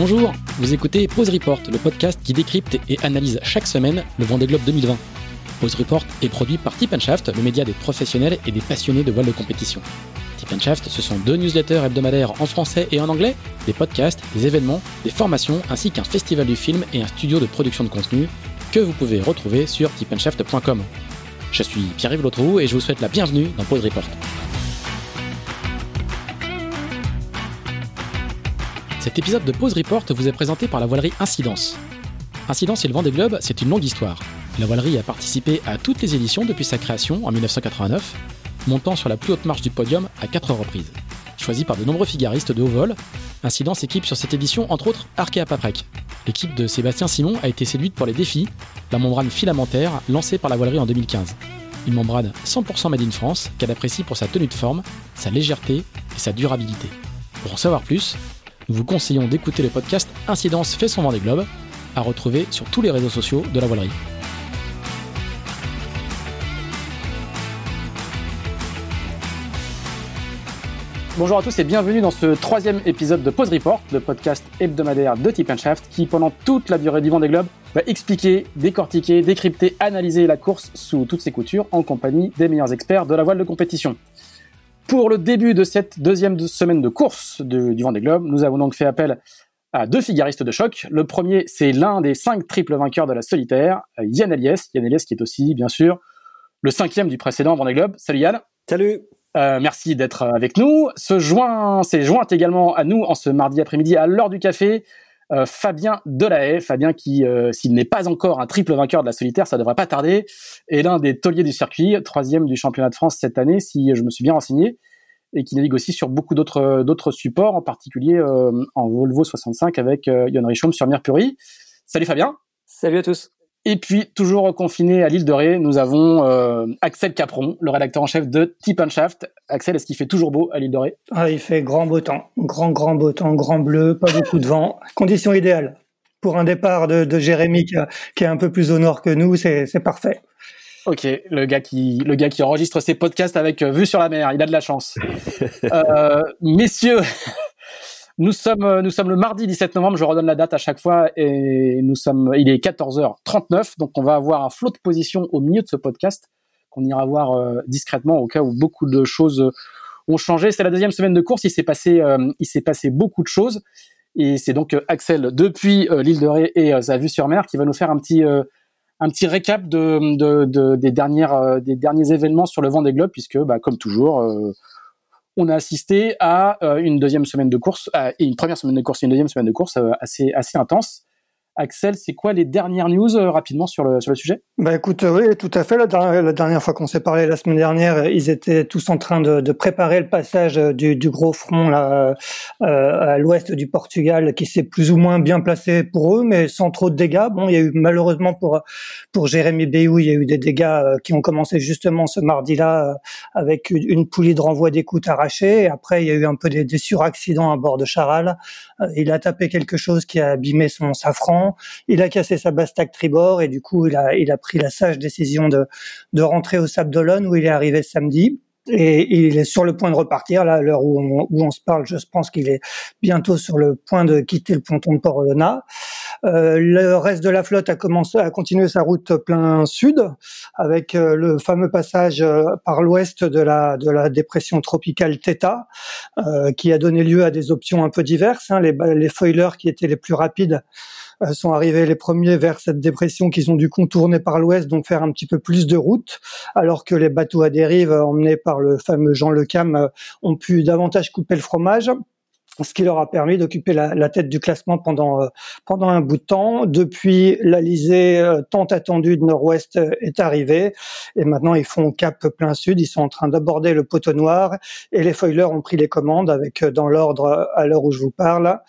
Bonjour, vous écoutez Pause Report, le podcast qui décrypte et analyse chaque semaine le Vendée Globe 2020. Pause Report est produit par Tip Shaft, le média des professionnels et des passionnés de voile de compétition. Tip ce sont deux newsletters hebdomadaires en français et en anglais, des podcasts, des événements, des formations, ainsi qu'un festival du film et un studio de production de contenu que vous pouvez retrouver sur tipandshaft.com. Je suis Pierre-Yves Lotrou et je vous souhaite la bienvenue dans Pause Report. Cet épisode de Pause Report vous est présenté par la voilerie Incidence. Incidence et le Vendée Globe, c'est une longue histoire. La voilerie a participé à toutes les éditions depuis sa création en 1989, montant sur la plus haute marche du podium à quatre reprises. Choisi par de nombreux figaristes de haut vol, Incidence équipe sur cette édition entre autres Arkea Paprec. L'équipe de Sébastien Simon a été séduite pour les défis, la membrane filamentaire lancée par la voilerie en 2015. Une membrane 100% made in France qu'elle apprécie pour sa tenue de forme, sa légèreté et sa durabilité. Pour en savoir plus, nous vous conseillons d'écouter le podcast Incidence fait son vent des globes, à retrouver sur tous les réseaux sociaux de la voilerie. Bonjour à tous et bienvenue dans ce troisième épisode de Pause Report, le podcast hebdomadaire de Tip Shaft qui, pendant toute la durée du vent des globes, va expliquer, décortiquer, décrypter, analyser la course sous toutes ses coutures en compagnie des meilleurs experts de la voile de compétition. Pour le début de cette deuxième semaine de course du Vendée Globe, nous avons donc fait appel à deux figaristes de choc. Le premier, c'est l'un des cinq triples vainqueurs de la solitaire, Yann Eliès. Yann Eliès qui est aussi, bien sûr, le cinquième du précédent Vendée Globe. Salut Yann. Salut. Euh, merci d'être avec nous. Ce joint, c'est joint également à nous en ce mardi après-midi à l'heure du café. Euh, Fabien Delahaye, Fabien qui, euh, s'il n'est pas encore un triple vainqueur de la solitaire, ça devrait pas tarder, est l'un des tauliers du circuit, troisième du championnat de France cette année, si je me suis bien renseigné, et qui navigue aussi sur beaucoup d'autres d'autres supports, en particulier euh, en Volvo 65 avec Yann Richaume sur Mercury. Salut Fabien. Salut à tous. Et puis, toujours confiné à l'île de Ré, nous avons euh, Axel Capron, le rédacteur en chef de Tip Shaft. Axel, est-ce qu'il fait toujours beau à l'île de Ré? Ah, Il fait grand beau temps, grand, grand beau temps, grand bleu, pas beaucoup de vent. Condition idéale. Pour un départ de, de Jérémy qui, qui, est un peu plus au nord que nous, c'est parfait. Ok, le gars qui le gars qui enregistre ses podcasts avec euh, vue sur la mer, il a de la chance. euh, messieurs, nous sommes, euh, nous sommes le mardi 17 novembre, je redonne la date à chaque fois, et nous sommes, il est 14h39, donc on va avoir un flot de position au milieu de ce podcast, qu'on ira voir euh, discrètement au cas où beaucoup de choses ont changé. C'est la deuxième semaine de course, il s'est passé, euh, il s'est passé beaucoup de choses, et c'est donc Axel depuis l'île de Ré et sa vue sur mer qui va nous faire un petit, un petit récap de, de, de, des dernières, des derniers événements sur le vent des globes, puisque, bah, comme toujours, on a assisté à euh, une deuxième semaine de course, une première semaine de course et une deuxième semaine de course euh, assez, assez intense. Axel, c'est quoi les dernières news euh, rapidement sur le, sur le sujet? Bah écoute, euh, oui, tout à fait. La, dernière fois qu'on s'est parlé la semaine dernière, euh, ils étaient tous en train de, préparer le passage du, gros front là, à l'ouest du Portugal, qui s'est plus ou moins bien placé pour eux, mais sans trop de dégâts. Bon, il y a eu malheureusement pour pour Jérémy Bayou, il y a eu des dégâts qui ont commencé justement ce mardi-là avec une, poulie de renvoi d'écoute arrachée. Après, il y a eu un peu des, des suraccidents à bord de Charal. Il a tapé quelque chose qui a abîmé son safran il a cassé sa bastac tribord et du coup, il a, il a pris la sage décision de, de rentrer au Sable d'Olonne où il est arrivé samedi. Et il est sur le point de repartir, là, à l'heure où on, où on se parle, je pense qu'il est bientôt sur le point de quitter le ponton de Port-Olona. Euh, le reste de la flotte a commencé à continuer sa route plein sud, avec euh, le fameux passage euh, par l'ouest de la, de la dépression tropicale Theta, qui a donné lieu à des options un peu diverses. Hein. Les, les foilers qui étaient les plus rapides sont arrivés les premiers vers cette dépression qu'ils ont dû contourner par l'ouest, donc faire un petit peu plus de route, alors que les bateaux à dérive emmenés par le fameux Jean Le Cam ont pu davantage couper le fromage ce qui leur a permis d'occuper la, la, tête du classement pendant euh, pendant un bout de temps. Depuis, l'Alizé euh, tant attendue de Nord-Ouest euh, est arrivée et maintenant ils font cap plein sud. Ils sont en train d'aborder le poteau noir et les foilers ont pris les commandes avec dans l'ordre à l'heure où je vous parle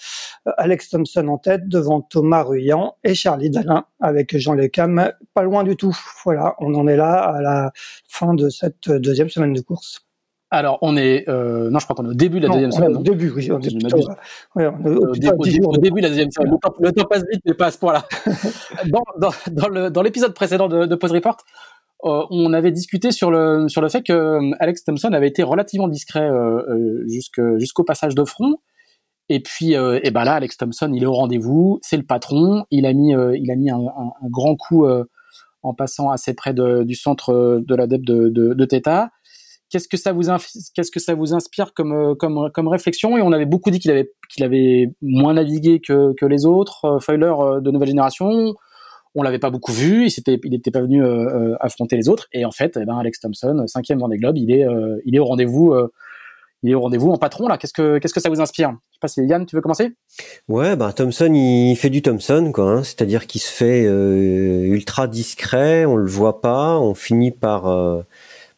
Alex Thompson en tête devant Thomas Ruyant et Charlie Dalin avec Jean Lecam pas loin du tout. Voilà, on en est là à la fin de cette deuxième semaine de course. Alors, on est, euh, non, je crois qu'on est au début de la deuxième semaine. Au début, oui. On est plutôt, ouais, on est au, au, début, au, début de la deuxième semaine. Le temps, le temps, passe vite, mais pas à ce point-là. dans, l'épisode précédent de, de Pause Report, euh, on avait discuté sur le, sur le fait que euh, Alex Thompson avait été relativement discret euh, jusqu'au passage de front. Et puis, et ben là, Alex Thompson, il est au rendez-vous, c'est le patron. Il a mis, il a mis un, grand coup en passant assez près du centre de l'adepte de, de, de Theta. Qu'est-ce que ça vous inspire comme comme réflexion? Et on avait beaucoup dit qu'il avait moins navigué que les autres Feuler de nouvelle génération on l'avait pas beaucoup vu, il n'était pas venu euh, euh, affronter les autres. Et en fait, eh ben Alex Thompson, cinquième Vendée Globe, il est, euh, il est au rendez-vous. il est au rendez-vous en patron là. Qu'est-ce que qu'est-ce que ça vous inspire? Je sais pas si Yann, tu veux commencer? Ouais, bah Thompson, il fait du Thompson quoi. Hein. C'est-à-dire qu'il se fait ultra discret, on le voit pas, on finit par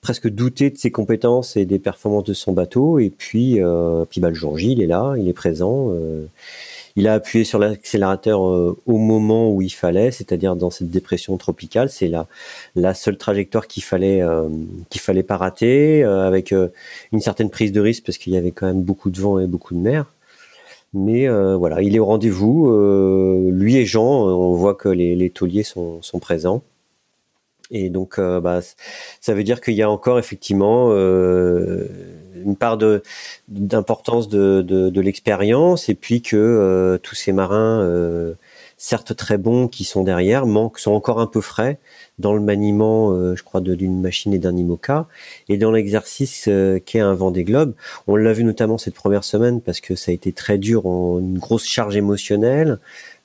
presque douter de ses compétences et des performances de son bateau. Et puis, puis bah, le jour J, il est là, il est présent il a appuyé sur l'accélérateur euh, au moment où il fallait, c'est-à-dire dans cette dépression tropicale. C'est la, la seule trajectoire qu'il fallait euh, qu'il fallait pas rater, euh, avec une certaine prise de risque parce qu'il y avait quand même beaucoup de vent et beaucoup de mer. Mais voilà, il est au rendez-vous. lui et Jean, on voit que les, les tauliers sont, sont présents. Et donc, bah, ça veut dire qu'il y a encore effectivement une part de d'importance de, de, l'expérience et puis que euh, tous ces marins euh, certes très bons qui sont derrière manquent sont encore un peu frais dans le maniement euh, je crois d'une machine et d'un IMOCA et dans l'exercice qu'est un vent des globes. On l'a vu notamment cette première semaine parce que ça a été très dur en une grosse charge émotionnelle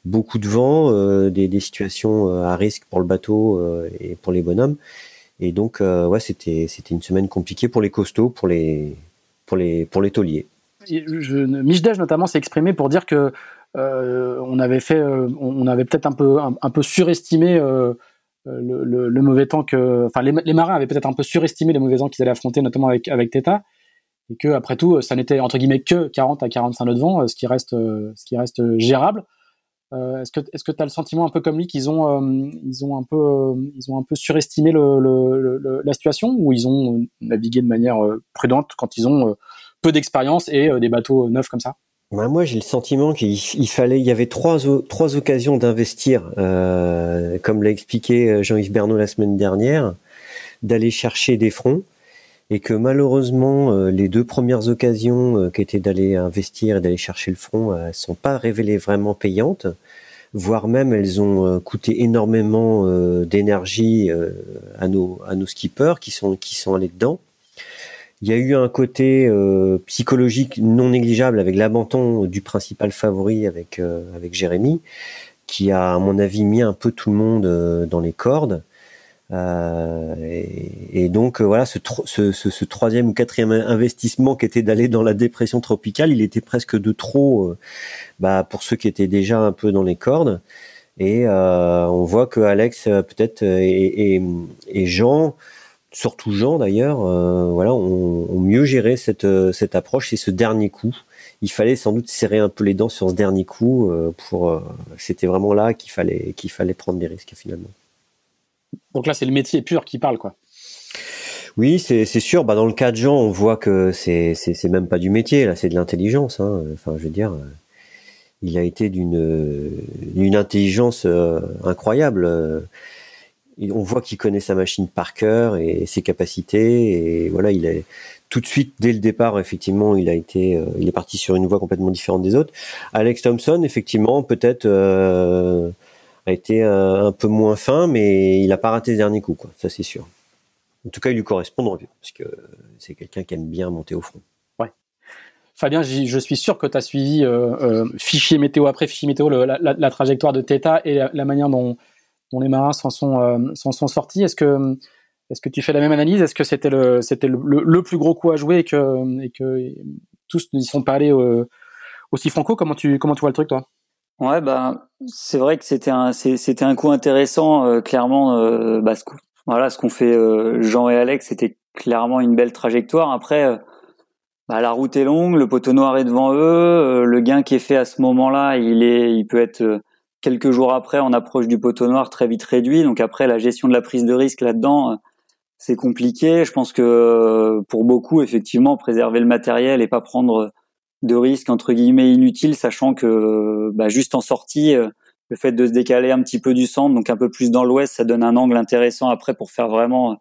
beaucoup de vent des, des situations à risque pour le bateau et pour les bonhommes et donc ouais c'était c'était une semaine compliquée pour les costauds pour les pour les pour les tauliers. Notamment s'est exprimé pour dire que euh, on avait fait, euh, on avait peut-être un peu un, peu surestimé euh, le, mauvais temps que, enfin les, marins avaient peut-être un peu surestimé les mauvais temps qu'ils allaient affronter, notamment avec avec Theta, et que après tout, ça n'était entre guillemets que 40 à 45 nœuds de vent, ce qui reste ce qui reste gérable. Est-ce que est-ce que tu as le sentiment un peu comme lui qu'ils ont ils ont un peu ils ont un peu surestimé la situation ou ils ont navigué de manière prudente quand ils ont peu d'expérience et des bateaux neufs comme ça? Bah, moi, j'ai le sentiment qu'il fallait, il y avait trois, trois occasions d'investir, comme l'a expliqué Jean-Yves Bernot la semaine dernière, d'aller chercher des fronts, et que malheureusement, les deux premières occasions qui étaient d'aller investir et d'aller chercher le front, ne sont pas révélées vraiment payantes voire même elles ont euh, coûté énormément euh, d'énergie euh, à nos à nos skippers qui sont qui sont allés dedans. Il y a eu un côté psychologique non négligeable avec l'abandon du principal favori avec avec Jérémy, qui a à mon avis mis un peu tout le monde dans les cordes. Euh, et, donc voilà, ce, ce, ce, troisième ou quatrième investissement qui était d'aller dans la dépression tropicale, il était presque de trop bah, pour ceux qui étaient déjà un peu dans les cordes. Et euh, on voit que Alex euh, peut-être euh, et, et, Jean, surtout Jean d'ailleurs, voilà, ont, mieux géré cette cette approche et ce dernier coup. Il fallait sans doute serrer un peu les dents sur ce dernier coup pour. C'était vraiment là qu'il fallait qu'il fallait prendre des risques finalement. Donc là, c'est le métier pur qui parle, quoi. Oui, c'est sûr. Bah, dans le cas de Jean, on voit que c'est même pas du métier, là, c'est de l'intelligence. Hein. Enfin, je veux dire, il a été d'une intelligence euh, incroyable. on voit qu'il connaît sa machine par cœur et ses capacités et voilà, il est tout de suite dès le départ effectivement, il a été euh, il est parti sur une voie complètement différente des autres. Alex Thompson effectivement, peut-être euh, a été un, peu moins fin mais il a pas raté ce dernier coup quoi, ça c'est sûr. En tout cas, il lui correspond parce que c'est quelqu'un qui aime bien monter au front. Fabien, je suis sûr que tu as suivi euh, euh, fichier météo après fichier météo la, trajectoire de Theta et la, manière dont, les marins s'en sont, euh, sortis. Est-ce que, est que tu fais la même analyse? Est-ce que c'était le, c'était le, plus gros coup à jouer et que, et que tous n'y sont pas allés aussi franco? Comment tu, comment tu vois le truc, toi? Ouais, bah, c'est vrai que c'était un, c'était un coup intéressant. clairement, bah, ce, voilà, ce qu'ont fait Jean et Alex, c'était clairement une belle trajectoire. Après bah, la route est longue, le poteau noir est devant eux, euh, le gain qui est fait à ce moment-là, il est, il peut être euh, quelques jours après, on approche du poteau noir très vite réduit. Donc après, la gestion de la prise de risque là-dedans, euh, c'est compliqué. Je pense que pour beaucoup, effectivement, préserver le matériel et pas prendre de risques entre guillemets inutiles, sachant que bah, juste en sortie, le fait de se décaler un petit peu du centre, donc un peu plus dans l'ouest, ça donne un angle intéressant après pour faire vraiment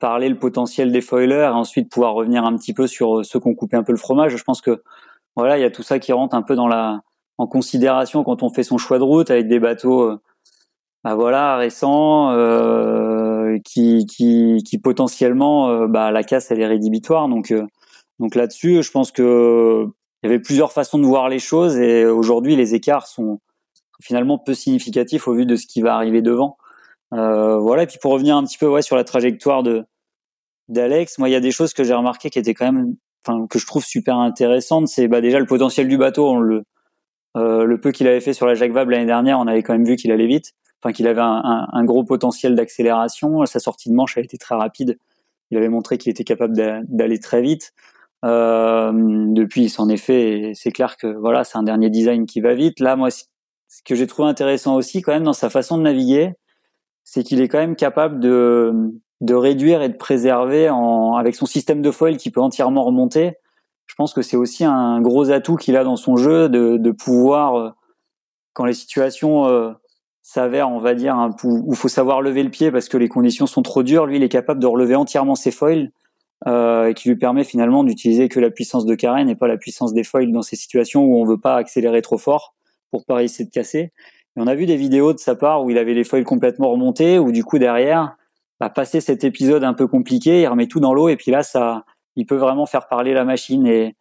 parler le potentiel des foilers et ensuite pouvoir revenir un petit peu sur euh, ceux qui ont coupé un peu le fromage. Je pense que voilà, il y a tout ça qui rentre un peu dans la en considération quand on fait son choix de route avec des bateaux, bah voilà, récents, qui, qui, qui potentiellement, bah la casse elle est rédhibitoire. Donc donc là-dessus, je pense que il y avait plusieurs façons de voir les choses et aujourd'hui les écarts sont finalement peu significatifs au vu de ce qui va arriver devant. Euh, voilà. Et puis pour revenir un petit peu ouais sur la trajectoire de d'Alex, moi il y a des choses que j'ai remarquées qui étaient quand même, enfin que je trouve super intéressantes. C'est bah déjà le potentiel du bateau. Le euh, le peu qu'il avait fait sur la Jacques Vabre l'année dernière, on avait quand même vu qu'il allait vite, enfin qu'il avait un, un, gros potentiel d'accélération. Sa sortie de manche a été très rapide. Il avait montré qu'il était capable d'aller très vite. Euh, depuis, s'en est fait. C'est clair que voilà, c'est un dernier design qui va vite. Là, moi, ce que j'ai trouvé intéressant aussi, quand même, dans sa façon de naviguer, c'est qu'il est quand même capable de de réduire et de préserver avec son système de foil qui peut entièrement remonter. Je pense que c'est aussi un gros atout qu'il a dans son jeu de, de pouvoir, euh, quand les situations euh, s'avèrent, on va dire, où il faut savoir lever le pied parce que les conditions sont trop dures, lui, il est capable de relever entièrement ses foils euh, qui lui permet finalement d'utiliser que la puissance de carène et pas la puissance des foils dans ces situations où on veut pas accélérer trop fort pour pas essayer de casser. Et on a vu des vidéos de sa part où il avait les foils complètement remontés, où du coup derrière, bah, passer cet épisode un peu compliqué, il remet tout dans l'eau et puis là ça, il peut vraiment faire parler la machine et,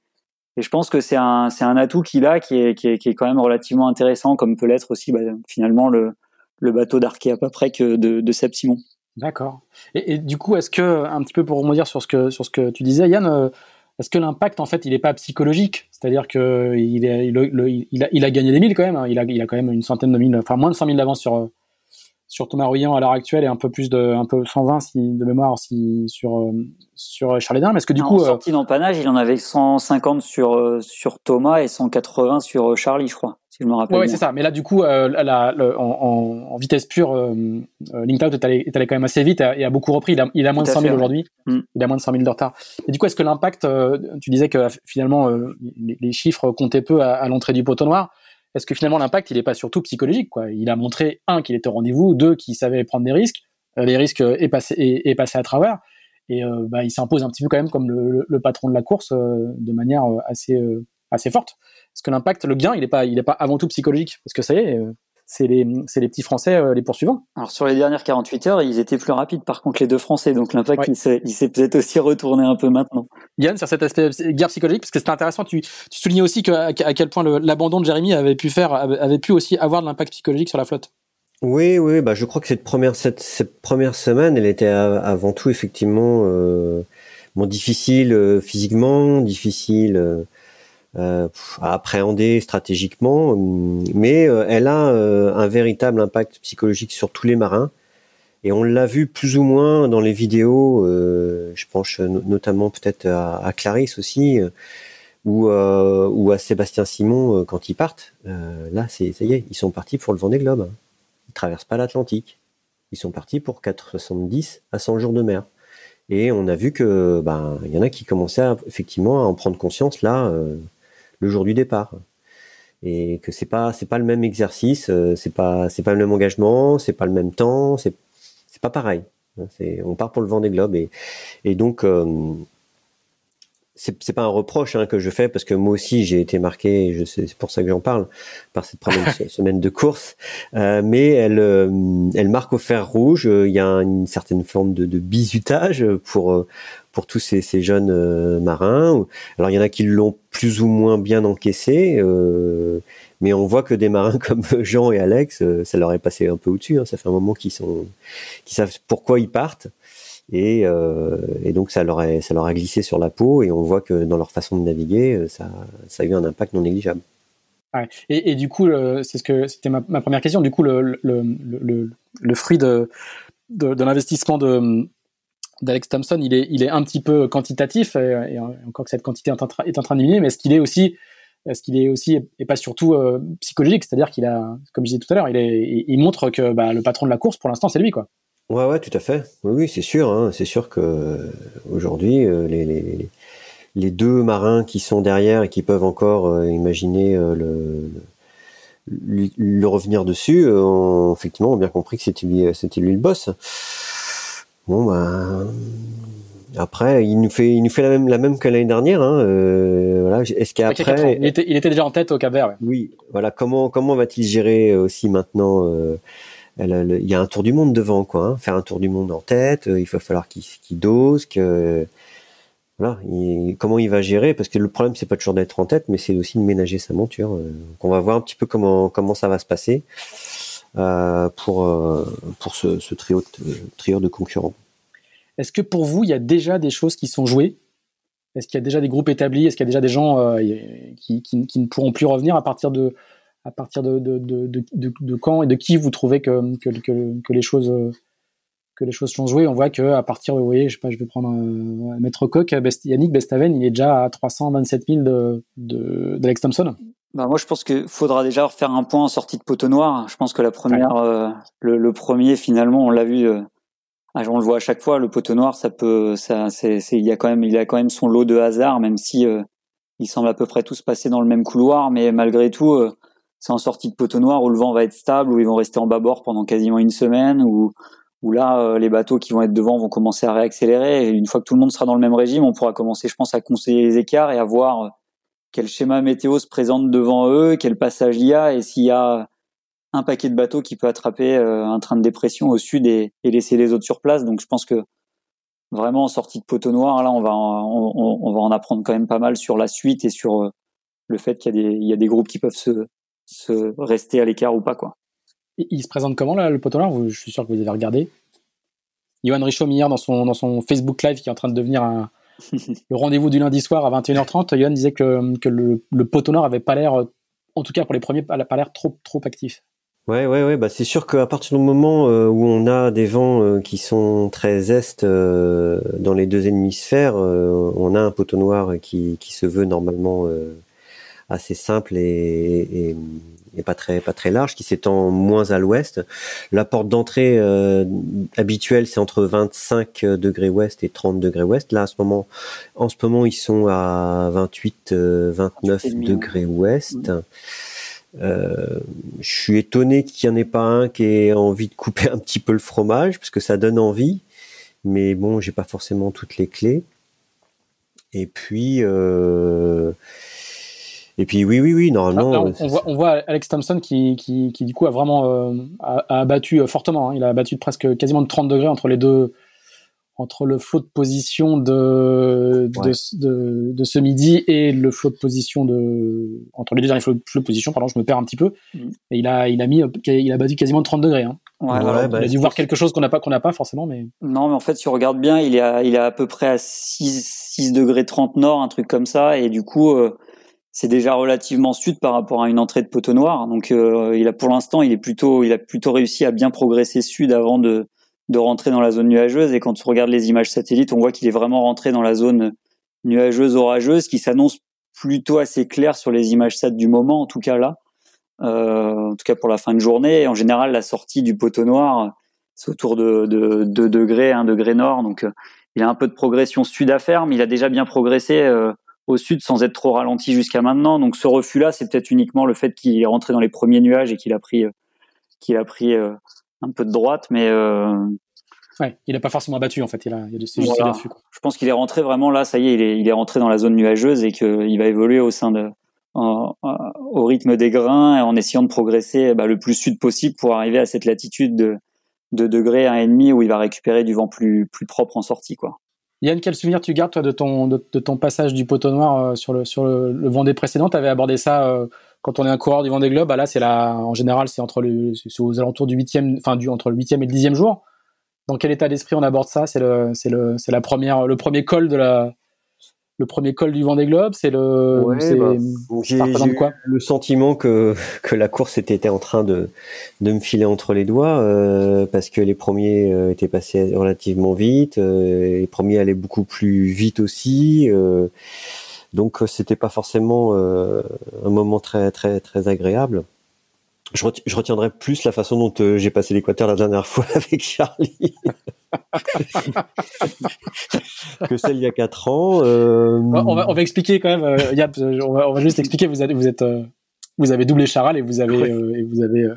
et je pense que c'est un c'est un atout qu'il a qui est, qui est qui est quand même relativement intéressant comme peut l'être aussi bah, finalement le le bateau d'Arké à peu près que de, de Simon. D'accord. Et, du coup, est-ce que, un petit peu pour rebondir sur ce que, sur ce que tu disais, Yann, euh, est-ce que l'impact, en fait, il n'est pas psychologique? C'est-à-dire qu'il il, il, il, a, il a gagné des milles quand même, hein. il, a, il a quand même une centaine de milles, enfin moins de 100 000 d'avance sur, sur Thomas Rouillant à l'heure actuelle et un peu plus de, un peu 120 si, de mémoire si, sur, euh, sur Charles Mais est-ce que du coup. En euh, sortie d'empannage, il en avait 150 sur, sur Thomas et 180 sur Charlie, je crois si je me rappelle. Oui, c'est ça. Mais là, du coup, euh, la, en, en, vitesse pure, euh, euh LinkCloud est allé, est allé, quand même assez vite et a beaucoup repris. Il a, il a moins de 100 000 aujourd'hui. Mm. Il a moins de 100 000 de retard. Et du coup, est-ce que l'impact, euh, tu disais que finalement, euh, les, les, chiffres comptaient peu à, à l'entrée du poteau noir. Est-ce que finalement, l'impact, il n'est pas surtout psychologique quoi? Il a montré, un, qu'il était au rendez-vous, deux, qu'il savait prendre des risques. les risques est passé, est, est passé à travers. Et bah, il s'impose un petit peu quand même comme le, le patron de la course de manière assez, assez forte. Parce que l'impact, le gain, il n'est pas, il est pas avant tout psychologique. Parce que ça y est, euh, c'est les, c'est les petits Français, euh, les poursuivants. Alors sur les dernières 48 heures, ils étaient plus rapides par contre les deux Français, donc l'impact il s'est, il s'est peut-être aussi retourné un peu maintenant. Yann, sur cet aspect guerre psychologique, parce que c'était intéressant, tu, tu soulignais aussi que, à, quel point l'abandon de Jérémy avait pu faire, avait, pu aussi avoir de l'impact psychologique sur la flotte. Oui, oui, bah je crois que cette première cette, cette première semaine, elle était avant tout effectivement euh, bon difficile euh, physiquement, difficile euh, à appréhender stratégiquement, mais euh, elle a euh, un véritable impact psychologique sur tous les marins. Et on l'a vu plus ou moins dans les vidéos, je pense notamment peut-être à, Clarisse aussi, ou, à Sébastien Simon quand ils partent. là, c'est ça y est, ils sont partis pour le Vendée Globe. Ils traversent pas l'Atlantique. Ils sont partis pour 4,70 à 100 jours de mer. Et on a vu que, ben, il y en a qui commençaient effectivement à en prendre conscience là le jour du départ et que c'est pas c'est pas le même exercice, euh, c'est pas c'est pas le même engagement, c'est pas le même temps, c'est c'est pas pareil. C'est on part pour le vent des globes et et donc euh, c'est c'est pas un reproche hein, que je fais parce que moi aussi j'ai été marqué, je c'est pour ça que j'en parle par cette première semaine de course, euh, mais elle elle marque au fer rouge. Il y a une certaine forme de, de bizutage pour pour tous ces, jeunes euh, marins. Alors il y en a qui l'ont plus ou moins bien encaissé, euh, mais on voit que des marins comme Jean et Alex, euh, ça leur est passé un peu au-dessus. Hein. Ça fait un moment qu'ils sont, qu'ils savent pourquoi ils partent. Et, donc ça leur, a, glissé sur la peau et on voit que dans leur façon de naviguer, ça, a eu un impact non négligeable. Et, du coup, c'est ce que c'était ma, première question. Du coup, le, fruit de l'investissement de, d'Alex Thompson, il est, il est un petit peu quantitatif, et, encore que cette quantité est en, train, est de diminuer, mais est-ce qu'il est aussi, est-ce qu'il est aussi, et pas surtout euh, psychologique, c'est-à-dire qu'il a, comme je disais tout à l'heure, il, montre que bah, le patron de la course, pour l'instant, c'est lui, quoi. Ouais, ouais, tout à fait. Oui, c'est sûr. Hein. C'est sûr que euh, aujourd'hui, euh, les, deux marins qui sont derrière et qui peuvent encore imaginer le, revenir dessus, ont, effectivement, ont bien compris que c'était lui, c'était lui le boss. Bon, ben, après, il nous fait, il nous fait la même, la même que l'année dernière. Hein. Euh, voilà. Est-ce qu'après, il était, il était déjà en tête au Cap Vert. Oui. Voilà. Comment, comment va-t-il gérer aussi maintenant euh, Il y a un tour du monde devant, quoi. Hein. Faire un tour du monde en tête. il va falloir qu'il qu dose, que voilà. comment il va gérer? Parce que le problème, c'est pas toujours d'être en tête, mais c'est aussi de ménager sa monture. Donc on va voir un petit peu comment, comment ça va se passer pour, pour ce, ce trio, trio de concurrents. Est-ce que pour vous, il y a déjà des choses qui sont jouées? Est-ce qu'il y a déjà des groupes établis? Est-ce qu'il y a déjà des gens euh, qui, ne pourront plus revenir à partir de, à partir de, de, quand et de qui vous trouvez que, que, les choses que les choses sont jouées? On voit que à partir, vous voyez, je sais pas, je vais prendre un, Maître Coq, Yannick Bestaven, il est déjà à 327 000 de, d'Alex Thompson. Bah moi, je pense qu'il faudra déjà refaire un point en sortie de poteau noir. Je pense que la première, euh, le, premier, finalement, on l'a vu, euh, on le voit à chaque fois, le poteau noir, ça peut, ça, c'est, il y a quand même, il a quand même son lot de hasard, même si euh, il semble à peu près tous passer dans le même couloir, mais malgré tout, euh, c'est en sortie de poteau noir où le vent va être stable, où ils vont rester en bâbord pendant quasiment une semaine, où, où là, euh, les bateaux qui vont être devant vont commencer à réaccélérer. Et une fois que tout le monde sera dans le même régime, on pourra commencer, je pense, à conseiller les écarts et à voir quel schéma météo se présente devant eux, quel passage il y a, et s'il y a un paquet de bateaux qui peut attraper euh, un train de dépression au sud et, laisser les autres sur place. Donc je pense que vraiment en sortie de poteau noir, là, on va, en apprendre quand même pas mal sur la suite et sur euh, le fait qu'il y, a des, groupes qui peuvent se, rester à l'écart ou pas. Quoi. il se présente comment là, le poteau noir? Je suis sûr que vous avez regardé. Johan Richaud hier dans son Facebook Live qui est en train de devenir un, le rendez-vous du lundi soir à 21h30, Johan disait que, que le, le poteau noir avait pas l'air, en tout cas pour les premiers, pas l'air trop, trop actif. Ouais, ouais, ouais. Bah, c'est sûr qu'à partir du moment euh, où on a des vents euh, qui sont très est euh, dans les deux hémisphères, on a un poteau noir qui, qui se veut normalement assez simple et, et, pas très pas très large, qui s'étend moins à l'ouest. La porte d'entrée habituelle, c'est entre 25 degrés ouest et 30 degrés ouest. Là, à ce moment, en ce moment, ils sont à 28, 29 degrés ouest. Mmh. Euh, je suis étonné qu'il n'y en ait pas un qui ait envie de couper un petit peu le fromage, parce que ça donne envie. Mais bon, j'ai pas forcément toutes les clés. Et puis, euh, et puis oui, oui, oui, normalement. on, voit, on, voit, Alex Thompson qui, qui, qui, du coup a vraiment euh, a, abattu fortement. Hein. Il a abattu presque quasiment de 30 degrés entre les deux entre le flot de position de, de, de, ce midi et le flot de position de entre les deux derniers flots, de position pardon je me perds un petit peu mm. et il a il a mis il a battu quasiment 30 degrés hein. ouais, bah, il a dû voir quelque chose qu'on n'a pas qu'on n'a pas forcément mais non mais en fait si on regarde bien il est à, il est à peu près à 6 6 degrés 30 nord un truc comme ça et du coup euh, c'est déjà relativement sud par rapport à une entrée de poteau noir donc euh, il a pour l'instant il est plutôt il a plutôt réussi à bien progresser sud avant de de rentrer dans la zone nuageuse. Et quand on regarde les images satellites, on voit qu'il est vraiment rentré dans la zone nuageuse orageuse, qui s'annonce plutôt assez clair sur les images sat du moment, en tout cas là, euh, en tout cas pour la fin de journée. en général, la sortie du poteau noir, c'est autour de, de 2 degrés, 1 degré nord. Donc, euh, il a un peu de progression sud à faire, mais il a déjà bien progressé euh, au sud sans être trop ralenti jusqu'à maintenant. Donc, ce refus-là, c'est peut-être uniquement le fait qu'il est rentré dans les premiers nuages et qu'il a pris, qu'il a pris un peu de droite, mais euh, ouais, il n'a pas forcément battu en fait. Il a, il Je pense qu'il est rentré vraiment là. Ça y est, il est, il est rentré dans la zone nuageuse et qu'il va évoluer au sein de au rythme des grains en essayant de progresser bah, le plus sud possible pour arriver à cette latitude de, de degrés un et demi où il va récupérer du vent plus plus propre en sortie quoi. Yann, quel souvenir tu gardes toi de ton de, ton passage du poteau noir euh, sur le sur le, Vendée précédent? Tu avais abordé ça euh, quand on est un coureur du Vendée Globe, bah là c'est en général c'est entre le, aux alentours du huitième, enfin du entre le huitième et le dixième jour. Dans quel état d'esprit on aborde ça? C'est le, le, le premier col de la, le premier col du Vendée Globe. C'est le, ouais, bah, j'ai, le sentiment que que la course était, en train de de me filer entre les doigts euh, parce que les premiers euh, étaient passés relativement vite, euh, les premiers allaient beaucoup plus vite aussi. Euh, donc euh, c'était pas forcément euh, un moment très très très agréable. Je, retiendrai plus la façon dont j'ai passé l'équateur la dernière fois avec Charlie que celle il y a quatre ans. On, va, on va expliquer quand même. on, va, juste expliquer. Vous êtes, vous êtes vous avez doublé Charal et vous avez, et vous avez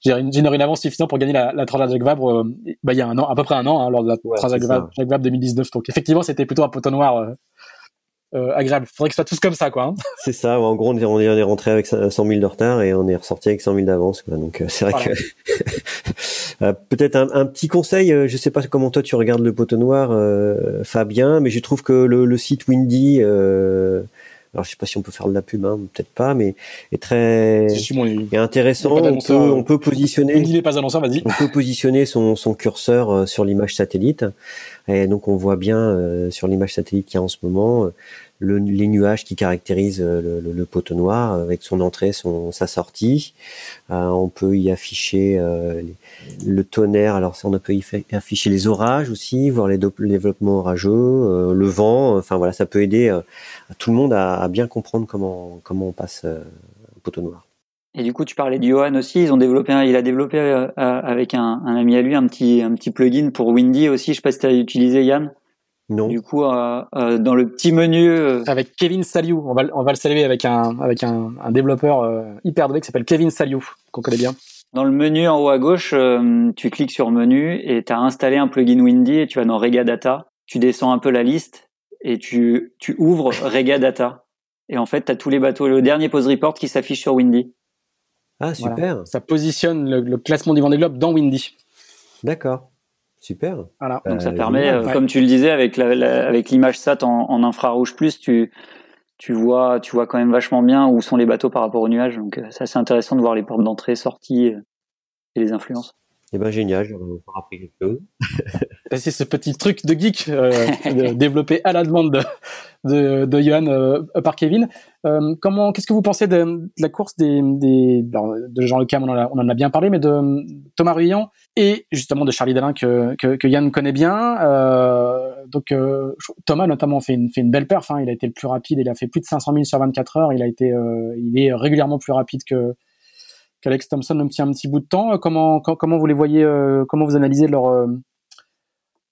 généré une avance suffisante pour gagner la, la Transat Jacques Vabre bah, il y a un an, à peu près un an, hein, lors de la Transat Jacques Vabre 2019. Donc effectivement, c'était plutôt un poteau noir euh, agréable. Faudrait que ce soit tous comme ça, quoi. Hein. C'est ça. En gros, on est, on est rentré avec 100 000 de retard et on est ressorti avec 100 000 d'avance. Donc euh, c'est vrai que euh, peut-être un, un, petit conseil. Euh, je sais pas comment toi tu regardes le poteau noir, Fabien, mais je trouve que le, le site Windy. Alors je sais pas si on peut faire de la pub, hein, peut-être pas, mais est très est intéressant. On peut, on peut positionner. Windy pas annonceur, vas-y. On peut positionner son, son curseur sur l'image satellite. Et donc on voit bien euh, sur l'image satellite qu'il y a en ce moment euh, le, les nuages qui caractérisent euh, le, le, le, poteau noir avec son entrée, son, sa sortie. on peut y afficher le tonnerre. Alors on peut y afficher les orages aussi, voir les développements orageux, le vent. Enfin voilà, ça peut aider tout le monde à, à bien comprendre comment comment on passe un poteau noir. Et du coup, tu parlais de Johan aussi. Ils ont développé, il a développé euh, euh, avec un, un, ami à lui un petit, un petit plugin pour Windy aussi. Je sais pas si tu as utilisé Yann. Non. Du coup, euh, euh dans le petit menu. Avec Kevin Saliou. On va, on va le saluer avec un, avec un, un développeur hyper doué qui s'appelle Kevin Saliou, qu'on connaît bien. Dans le menu en haut à gauche, tu cliques sur menu et tu as installé un plugin Windy et tu vas dans Rega Data. Tu descends un peu la liste et tu, tu ouvres Rega Data. Et en fait, tu as tous les bateaux, le dernier pose report qui s'affiche sur Windy. Ah, super. Ça positionne le, classement du Vendée Globe dans Windy. D'accord. Super. Voilà. Donc ça euh, permet, euh, comme tu le disais, avec la, avec l'image SAT en, infrarouge plus, tu tu vois tu vois quand même vachement bien où sont les bateaux par rapport aux nuages. Donc euh, c'est intéressant de voir les portes d'entrée, sortie et les influences. Eh ben génial, on aura appris quelque chose. c'est ce petit truc de geek euh, développé à la demande de, de, de Johan euh, par Kevin. Euh, comment, qu'est-ce que vous pensez de, de la course des, des de Jean Le Cam, on, on, en a bien parlé, mais de Thomas Ruyant et justement de Charlie Dalin que, que, que Yann connaît bien. Euh, donc Thomas notamment fait une, fait une belle perf. Hein, il a été le plus rapide. Il a fait plus de 500 000 sur 24 heures. Il a été, il est régulièrement plus rapide que qu'Alex Thompson me tient un petit bout de temps. Euh, comment, comment vous les voyez, euh, comment vous analysez leur, euh,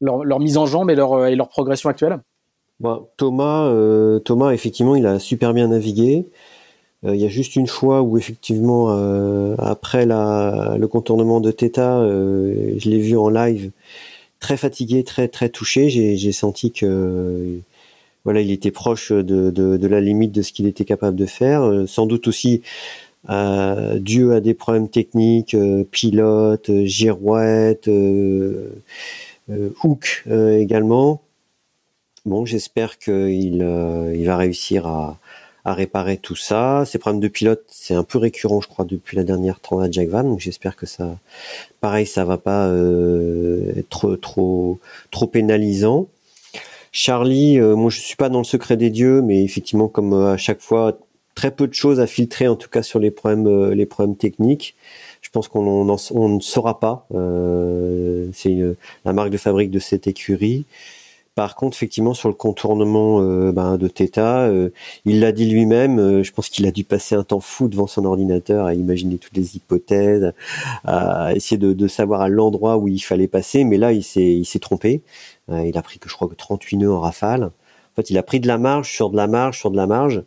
leur, leur, mise en jambe et leur, et leur progression actuelle? Thomas, Thomas, effectivement, il a super bien navigué. Il y a juste une fois où effectivement, après la, le contournement de Theta, je l'ai vu en live très fatigué, très très touché. J'ai senti que voilà, il était proche de, de la limite de ce qu'il était capable de faire. sans doute aussi euh, dû à des problèmes techniques, euh, pilote, euh, girouette, euh, euh, hook également. Bon, j'espère qu'il il va réussir à, à, réparer tout ça. Ces problèmes de pilote, c'est un peu récurrent, je crois, depuis la dernière Transat Jack Van. Donc j'espère que ça, pareil, ça va pas être trop trop pénalisant. Charlie, moi je suis pas dans le secret des dieux, mais effectivement, comme à chaque fois, très peu de choses à filtrer, en tout cas sur les problèmes, euh, les problèmes techniques. Je pense qu'on on, ne saura pas. Euh, c'est la marque de fabrique de cette écurie. Par contre, effectivement, sur le contournement euh, ben, de Theta, il l'a dit lui-même. je pense qu'il a dû passer un temps fou devant son ordinateur à imaginer toutes les hypothèses, à essayer de, de savoir à l'endroit où il fallait passer. Mais là, il s'est, trompé. il a pris que je crois que 38 nœuds en rafale. En fait, il a pris de la marge sur de la marge sur de la marge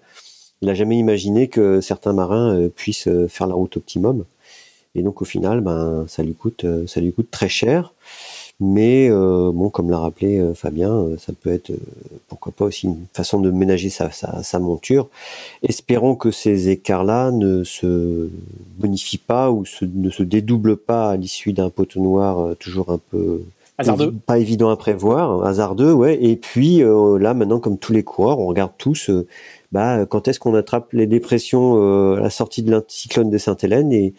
il n'a jamais imaginé que certains marins euh, puissent euh, faire la route optimum. Et donc au final, ben ça lui coûte, euh, ça lui coûte très cher. Mais bon, comme l'a rappelé Fabien, ça peut être pourquoi pas aussi une façon de ménager sa, monture. Espérons que ces écarts-là ne se bonifient pas ou ne se dédoublent pas à l'issue d'un poteau noir toujours un peu pas évident à prévoir, hasardeux, ouais. Et puis là, maintenant, comme tous les coureurs, on regarde tous bah, quand est-ce qu'on attrape les dépressions euh, à la sortie de l'anticyclone de Sainte-Hélène et,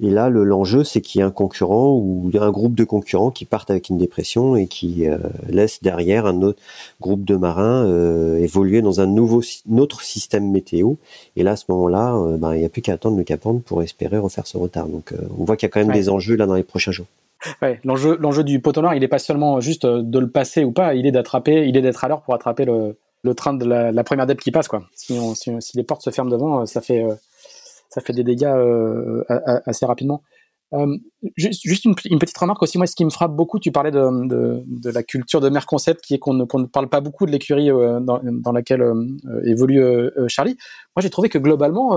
et là, l'enjeu, c'est qu'il y ait un concurrent ou un groupe de concurrents qui partent avec une dépression et qui euh, laisse derrière un autre groupe de marins euh, évoluer dans un nouveau, autre système météo. Et là, à ce moment-là, euh, ben, il n'y a plus qu'à attendre le Capendre pour espérer refaire ce retard. Donc, euh, on voit qu'il y a quand même des enjeux là dans les prochains jours. L'enjeu, l'enjeu du poteau noir, il n'est pas seulement juste de le passer ou pas, il est d'attraper, il est d'être à l'heure pour attraper le, train de la, première dette qui passe. Si, les portes se ferment devant, euh, ça fait euh, ça fait des dégâts euh, assez rapidement. Euh, juste une, petite remarque aussi, moi, ce qui me frappe beaucoup, tu parlais de, la culture de mer concept, qui est qu'on ne, parle pas beaucoup de l'écurie euh, dans, laquelle euh, évolue Charlie. Moi, j'ai trouvé que globalement,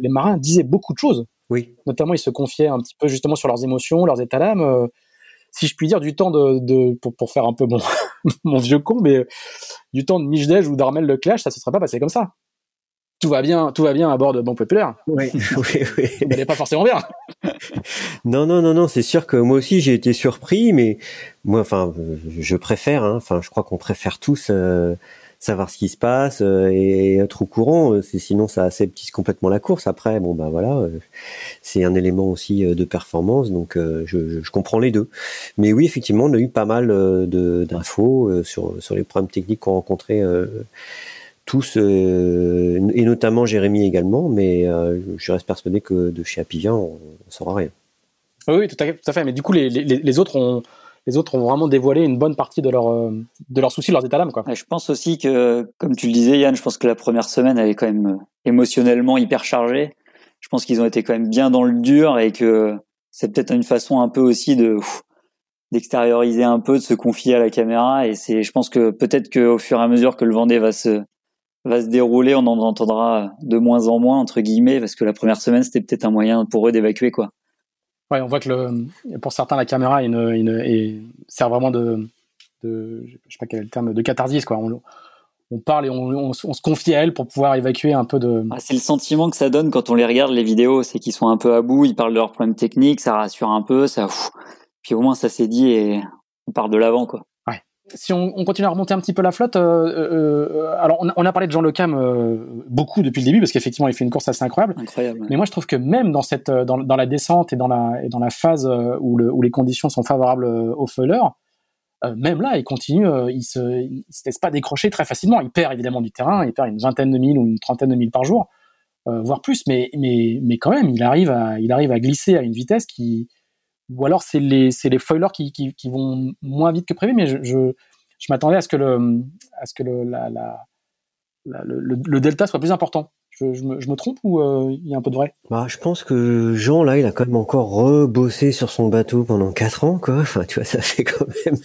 les marins disaient beaucoup de choses. Oui. Notamment, ils se confiaient un petit peu justement sur leurs émotions, leurs états d'âme. si je puis dire, du temps de, de pour, pour, faire un peu mon, mon vieux con, mais du temps de Michdej ou d'Armel Leclerc, ça se serait pas passé comme ça tout va bien, tout va bien à bord de Banque Populaire. Oui, oui, pas forcément bien. non, non, non, non, c'est sûr que moi aussi j'ai été surpris, mais moi, enfin, je préfère, hein, enfin, je crois qu'on préfère tous euh, savoir ce qui se passe euh, et être au courant. C'est sinon ça aseptise complètement la course. Après, bon bah voilà, euh, c'est un élément aussi de performance, donc je, je, comprends les deux. Mais oui, effectivement, on a eu pas mal d'infos sur sur les problèmes techniques qu'on rencontrait tous, euh, et notamment Jérémy également, mais euh, je reste persuadé que de chez Apivia, on ne saura rien. Oui, tout à, fait, Mais du coup, les, les, les, autres ont, les autres ont vraiment dévoilé une bonne partie de, euh, de leurs soucis, de leurs états d'âme. Je pense aussi que, comme tu le disais, Yann, je pense que la première semaine, elle est quand même émotionnellement hyper chargée. Je pense qu'ils ont été quand même bien dans le dur et que c'est peut-être une façon un peu aussi de d'extérioriser un peu, de se confier à la caméra. Et c'est, je pense que peut-être qu'au fur et à mesure que le Vendée va se va se dérouler, on en entendra de moins en moins entre guillemets parce que la première semaine c'était peut-être un moyen pour eux d'évacuer quoi. Ouais, on voit que pour certains la caméra une, sert vraiment de, je sais pas est le terme, de catharsis quoi. On, parle et on, on, se confie à elle pour pouvoir évacuer un peu de. Ah, c'est le sentiment que ça donne quand on les regarde les vidéos, c'est qu'ils sont un peu à bout, ils parlent de leurs problèmes techniques, ça rassure un peu, ça, puis au moins ça s'est dit et on part de l'avant quoi si on, on, continue à remonter un petit peu la flotte, euh, euh, euh alors on, on, a parlé de Jean Le Cam beaucoup depuis le début parce qu'effectivement il fait une course assez incroyable. incroyable Mais moi je trouve que même dans cette dans, dans la descente et dans la et dans la phase où, le, où les conditions sont favorables au foiler, même là il continue, il se il se laisse pas décrocher très facilement. Il perd évidemment du terrain, il perd une vingtaine de milles ou une trentaine de milles par jour, voire plus. Mais mais mais quand même il arrive à il arrive à glisser à une vitesse qui ou alors c'est les les foilers qui, vont moins vite que prévu mais je m'attendais à ce que le delta soit plus important je, me, trompe ou euh, il y a un peu de vrai? Bah, Je pense que Jean, là, il a quand même encore rebossé sur son bateau pendant 4 ans, quoi. Enfin, tu vois, ça fait quand même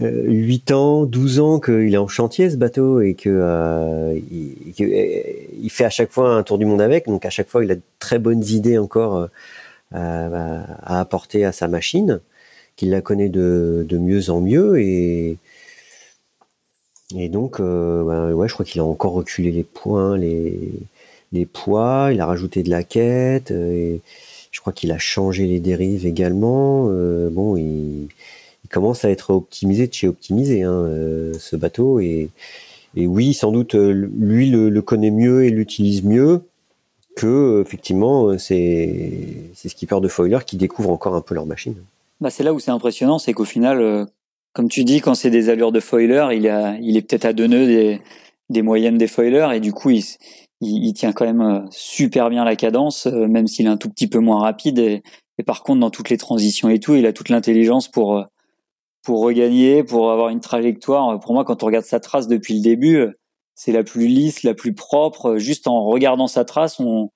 8 ans, 12 ans qu'il est en chantier, ce bateau, et que, euh, il, fait à chaque fois un tour du monde avec. Donc, à chaque fois, il a de très bonnes idées encore euh, à, à, apporter à sa machine, qu'il la connaît de, mieux en mieux et et donc euh, bah, ouais, je crois qu'il a encore reculé les points, les les poids, il a rajouté de la quête euh, je crois qu'il a changé les dérives également. Euh, bon, il, commence à être optimisé de chez optimisé hein, euh, ce bateau et et oui, sans doute, lui le connaît mieux et l'utilise mieux que effectivement euh, c'est c'est skipper de foiler qui découvrent encore un peu leur machine. Bah c'est là où c'est impressionnant, c'est qu'au final, euh, comme tu dis, quand c'est des allures de foiler, il a il est peut-être à deux nœuds des des moyennes des foilers et du coup il, il, tient quand même euh, super bien la cadence, même s'il est un tout petit peu moins rapide. Et, et, par contre, dans toutes les transitions et tout, il a toute l'intelligence pour pour regagner, pour avoir une trajectoire. Pour moi, quand on regarde sa trace depuis le début, c'est la plus lisse, la plus propre. Juste en regardant sa trace, on,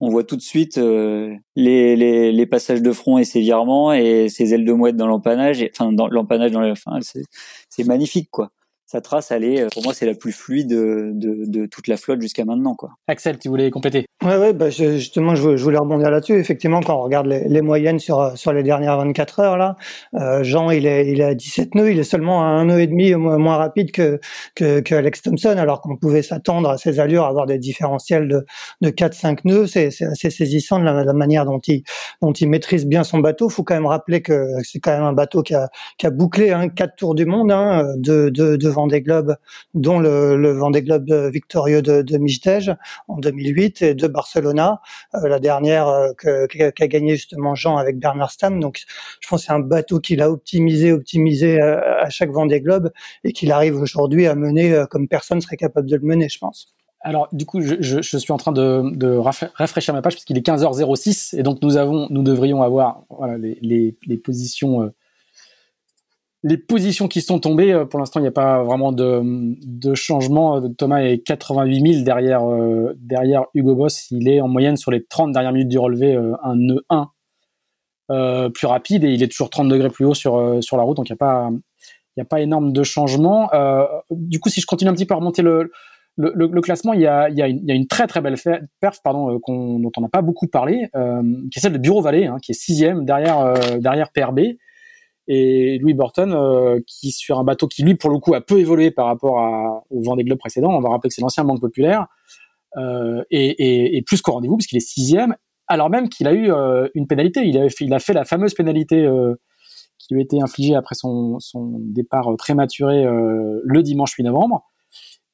on voit tout de suite euh, les, passages de front et ses virements et ses ailes de mouette dans l'empannage. Enfin, dans l'empannage, dans le, enfin, c'est magnifique, quoi sa trace, elle est, pour moi, c'est la plus fluide de, de, de toute la flotte jusqu'à maintenant. Quoi. Axel, tu voulais compléter? Ouais, ouais bah, justement, je, voulais rebondir là-dessus. Effectivement, quand on regarde les, les, moyennes sur, sur les dernières 24 heures, là, euh, Jean, il est, il est à 17 nœuds, il est seulement à un nœud et demi moins, rapide que, que, que Alex Thompson, alors qu'on pouvait s'attendre à ses allures à avoir des différentiels de, de 4-5 nœuds. C'est assez saisissant de la, la, manière dont il, dont il maîtrise bien son bateau. faut quand même rappeler que c'est quand même un bateau qui a, qui a bouclé hein, quatre tours du monde hein, de, de, de des Globes, dont le, le Vendée Globe victorieux de, de en 2008 et de Barcelona, euh, la dernière euh, qu'a gagné justement Jean avec Bernard Stam. Donc, je pense c'est un bateau qu'il a optimisé, optimisé euh, à, chaque Vendée Globe et qu'il arrive aujourd'hui à mener comme personne serait capable de le mener, je pense. Alors, du coup, je, suis en train de, rafraîchir ma page parce qu'il est 15h06 et donc nous avons, nous devrions avoir les positions les positions qui sont tombées, euh, pour l'instant, il n'y a pas vraiment de, changement. Euh, Thomas est 88 000 derrière, euh, derrière Hugo Boss. Il est en moyenne sur les 30 dernières minutes du relevé, un nœud 1 plus rapide et il est toujours 30 degrés plus haut sur sur la route, donc il n'y a pas il y a pas énorme de changements. du coup, si je continue un petit peu à remonter le le, classement, il y, a, une, très très belle perf pardon, dont on n'a pas beaucoup parlé, qui est celle de Bureau Valley, hein, qui est sixième derrière, derrière PRB et Louis Burton euh, qui sur un bateau qui lui pour le coup a peu évolué par rapport au Vendée Globe précédent. On va rappeler que c'est l'ancien Banque Populaire euh, et, plus qu'au rendez-vous parce qu'il est sixième, alors même qu'il a eu euh, une pénalité. Il a, fait, la fameuse pénalité qui lui a été infligée après son, son départ prématuré le dimanche 8 novembre.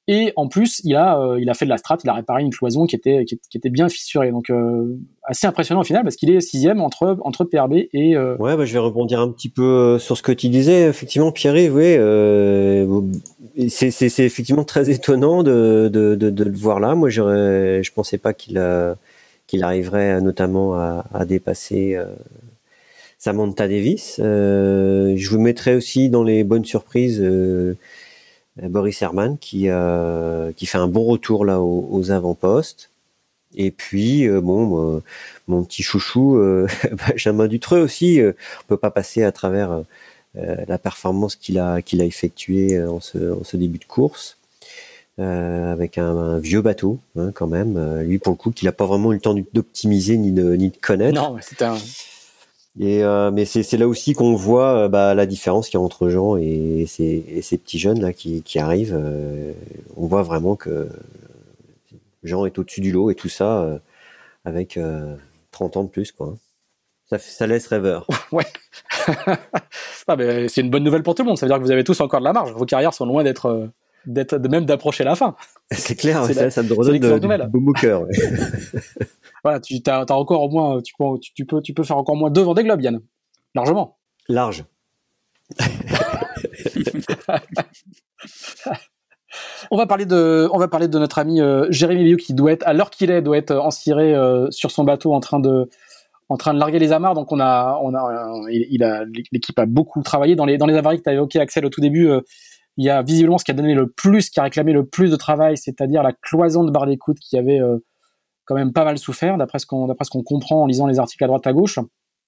Et en plus, il a, euh, il a fait de la strat, il a réparé une cloison qui était, qui, était bien fissurée. Donc, euh, assez impressionnant au final parce qu'il est sixième entre, entre PRB et. Euh... Ouais, bah, je vais rebondir un petit peu euh, sur ce que tu disais. Effectivement, Pierre-Yves, oui, euh, c'est, c'est, effectivement très étonnant de, de, de, de, le voir là. Moi, j'aurais, je pensais pas qu'il, qu'il arriverait notamment à, à dépasser. Samantha Davis. je vous mettrai aussi dans les bonnes surprises euh, Boris Herman qui euh, qui fait un bon retour là aux, avant-postes. Et puis euh, bon, mon petit chouchou Benjamin Dutreux aussi. on peut pas passer à travers la performance qu'il a qu'il a effectuée en ce, début de course. Euh, avec un, vieux bateau hein, quand même. lui pour le coup, qu'il a pas vraiment eu le temps d'optimiser ni de ni de connaître. Non, c'était un et euh, mais c'est là aussi qu'on voit euh, bah, la différence qu'il y a entre Jean et ces, et ces petits jeunes là qui, qui arrivent. Euh, on voit vraiment que Jean est au-dessus du lot et tout ça avec 30 ans de plus quoi. Ça, ça laisse rêveur. ouais. ah, c'est une bonne nouvelle pour tout le monde. Ça veut dire que vous avez tous encore de la marge. Vos carrières sont loin d'être d'être même d'approcher la fin. C'est clair, ça, ça me redonne de, de, beau cœur. Ouais. voilà, tu as, encore au moins, tu peux, tu, peux, tu peux faire encore moins deux Vendée Globe, Yann. Largement. Large. on va parler de, on va parler de notre ami euh, Jérémy Biou qui doit être, à l'heure qu'il est, doit être enciré euh, sur son bateau en train de, en train de larguer les amarres. Donc on a, on a, il, a, l'équipe a beaucoup travaillé dans les, dans les avaries que tu as évoqué, Axel, au tout début. Euh, il y a visiblement ce qui a donné le plus, qui a réclamé le plus de travail, c'est-à-dire la cloison de barre d'écoute qui avait quand même pas mal souffert, d'après ce qu'on qu'on comprend en lisant les articles à droite à gauche.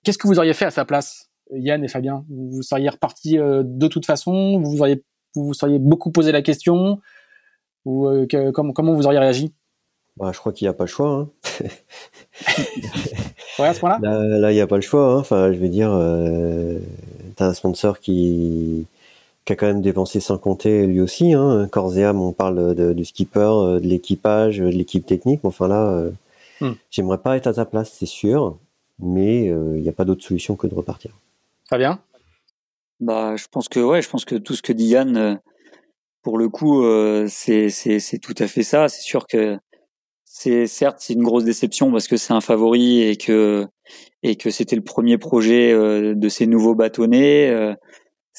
Qu'est-ce que vous auriez fait à sa place, Yann et Fabien? Vous seriez reparti euh, de toute façon? Vous auriez vous, vous seriez beaucoup posé la question? Ou euh, comment comment vous auriez réagi? Bah, je crois qu'il n'y a pas le choix. Hein. ouais, à ce point-là? Là, il n'y a pas le choix. Hein. Enfin, je veux dire, euh, as un sponsor qui qui a quand même dépensé sans compter lui aussi. Hein. Corps on parle de, du skipper, euh, de l'équipage, de l'équipe technique. Enfin là, euh, hmm. j'aimerais pas être à ta place, c'est sûr, mais il euh, n'y a pas d'autre solution que de repartir. Fabien? Bah, je pense que ouais, je pense que tout ce que dit Yann, pour le coup, c'est c'est tout à fait ça. C'est sûr que c'est certes c'est une grosse déception parce que c'est un favori et que et que c'était le premier projet de ces nouveaux bâtonnets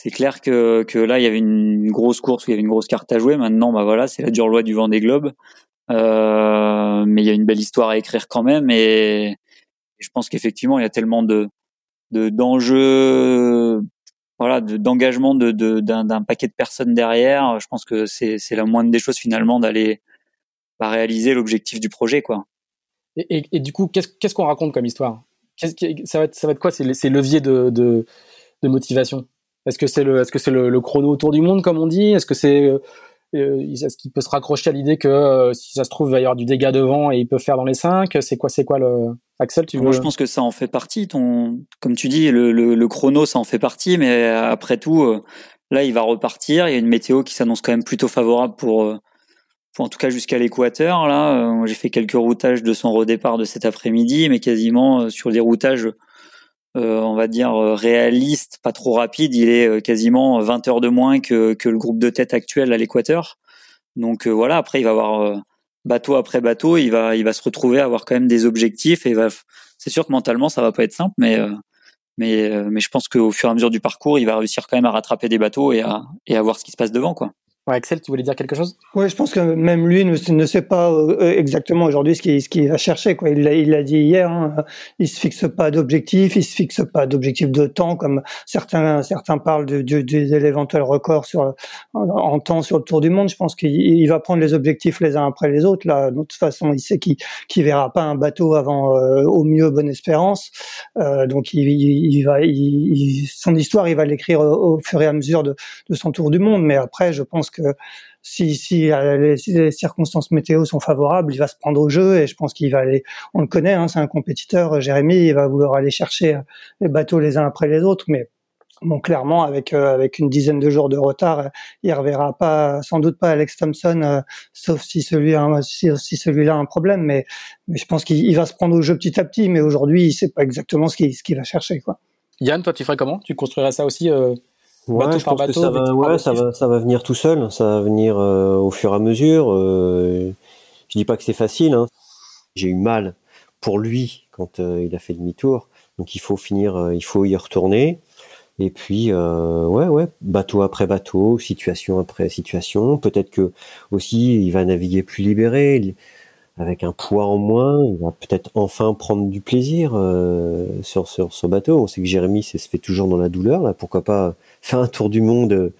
c'est clair que, que là il y avait une, grosse course où il y avait une grosse carte à jouer. Maintenant, bah voilà, c'est la dure loi du vent des globes. Euh, mais il y a une belle histoire à écrire quand même. Et, je pense qu'effectivement il y a tellement de d'enjeux d'engagement de, d'un, paquet de personnes derrière. Je pense que c'est c'est la moindre des choses finalement d'aller bah, réaliser l'objectif du projet quoi. Et, du coup qu'est-ce qu'on raconte comme histoire? Ça va être ça va être quoi? Ces, leviers de, de motivation? Est-ce que c'est le, est-ce que c'est le, chrono autour du monde comme on dit? Est-ce que c'est, euh, euh, est-ce qu'il peut se raccrocher à l'idée que euh, si ça se trouve il va y avoir du dégât devant et il peut faire dans les cinq? C'est quoi, c'est quoi le Axel tu Moi, je pense que ça en fait partie. Ton, comme tu dis, le, le, chrono ça en fait partie, mais après tout, là il va repartir. Il y a une météo qui s'annonce quand même plutôt favorable pour, pour en tout cas jusqu'à l'équateur. Là, j'ai fait quelques routages de son redépart de cet après-midi, mais quasiment sur des routages euh, on va dire euh, réaliste, pas trop rapide, il est euh, quasiment 20 heures de moins que, que le groupe de tête actuel à l'équateur. Donc voilà, après il va avoir bateau après bateau, il va il va se retrouver à avoir quand même des objectifs et va c'est sûr que mentalement ça va pas être simple mais mais mais je pense qu'au fur et à mesure du parcours, il va réussir quand même à rattraper des bateaux et à et à voir ce qui se passe devant quoi. Axel, tu voulais dire quelque chose? Oui, je pense que même lui ne, ne sait pas euh, exactement aujourd'hui ce qu'il ce va chercher. Quoi. Il l'a dit hier, hein, il se fixe pas d'objectif, il se fixe pas d'objectif de temps, comme certains, certains parlent de, de, de l'éventuel record sur, en, temps sur le Tour du Monde. Je pense qu'il va prendre les objectifs les uns après les autres. Là, de toute façon, il sait qu'il ne verra pas un bateau avant, euh, au mieux, Bonne Espérance. Euh, donc, il, va, son histoire, il va l'écrire au, au, fur et à mesure de, de son Tour du Monde. Mais après, je pense que si, euh, les, circonstances météo sont favorables, il va se prendre au jeu et je pense qu'il va aller. On le connaît, hein, c'est un compétiteur. Euh, Jérémy, il va vouloir aller chercher euh, les bateaux les uns après les autres, mais bon, clairement, avec une dizaine de jours de retard, il reverra pas, sans doute pas Alex Thompson, sauf si celui si, si celui-là a un problème. Mais je pense qu'il va se prendre au jeu petit à petit. Mais aujourd'hui, il sait pas exactement ce qu'il va chercher. Yann, toi, tu ferais comment? Tu construirais ça aussi Ouais, je pense que ça va, ouais, ça va, ça va venir tout seul. Ça va venir euh, au fur et à mesure. Euh, je dis pas que c'est facile. Hein. J'ai eu mal pour lui quand euh, il a fait demi-tour. Donc il faut finir, il faut y retourner. Et puis, ouais, ouais, bateau après bateau, situation après situation. Peut-être que aussi il va naviguer plus libéré avec un poids en moins, il va peut-être enfin prendre du plaisir euh, sur, sur ce bateau. On sait que Jérémy, se fait toujours dans la douleur. Là, pourquoi pas faire un tour du monde euh,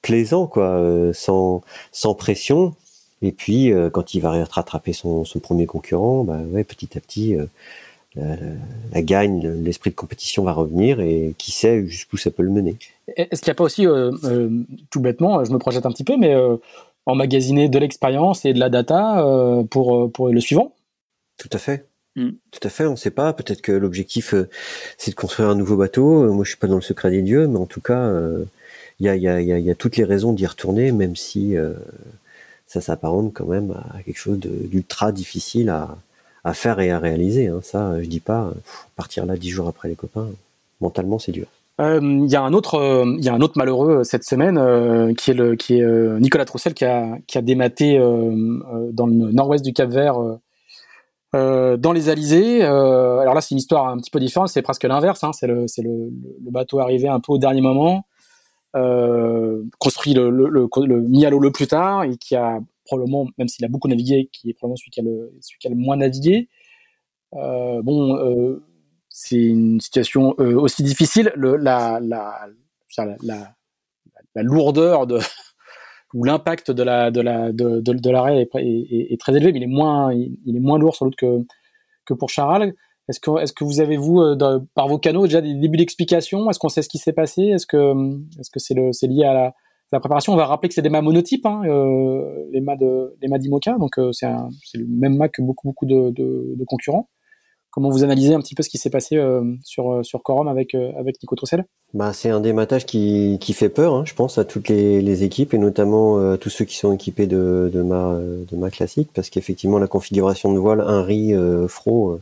plaisant, quoi, euh, sans, sans pression. Et puis, quand il va rattraper son, son premier concurrent, bah ouais, petit à petit, la, gagne, l'esprit de compétition va revenir et qui sait jusqu'où ça peut le mener. Est-ce qu'il n'y a pas aussi, tout bêtement, je me projette un petit peu, mais emmagasiner de l'expérience et de la data euh, pour, euh, pour le suivant Tout à fait. Mm. Tout à fait, on ne sait pas. Peut-être que l'objectif, euh, c'est de construire un nouveau bateau. Moi, je suis pas dans le secret des dieux, mais en tout cas, il y, a, y, a, y, a, toutes les raisons d'y retourner, même si ça s'apparente quand même à quelque chose d'ultra difficile à, à, faire et à réaliser. Hein. Ça, je dis pas, partir là dix jours après les copains, mentalement, c'est dur. Il euh, y a un autre, il euh, y a un autre malheureux euh, cette semaine qui est Nicolas Troussel qui a, dématé dans le nord-ouest du Cap-Vert. dans les Alizés, alors là c'est une histoire un petit peu différente, c'est presque l'inverse. Hein, c'est le, bateau arrivé un peu au dernier moment, construit le, le, le, mis à l'eau le plus tard et qui a probablement, même s'il a beaucoup navigué, qui est probablement celui qui a le, celui qui a le moins navigué. bon, c'est une situation euh, aussi difficile. Le, la, la, la, la, lourdeur de ou l'impact de la de la de, de, l'arrêt est, est, très élevé, mais il est moins il, est moins lourd sans doute que que pour Charal. Est-ce que est-ce que vous avez vous euh, par vos canaux déjà des débuts d'explication? Est-ce qu'on sait ce qui s'est passé? Est-ce que est-ce que c'est c'est lié à la, la, préparation? On va rappeler que c'est des mâts monotypes, hein, euh, les mâts de les mâts d'Imoca, donc euh, c'est le même mât que beaucoup beaucoup de, de, de concurrents. Comment vous analysez un petit peu ce qui s'est passé euh, sur, euh, sur Corum avec, euh, avec Nico Troussel? Bah, C'est un dématage qui, qui fait peur, hein, je pense, à toutes les, les équipes et notamment tous ceux qui sont équipés de, de, mâts, de mâts classiques parce qu'effectivement, la configuration de voile, un riz, fro,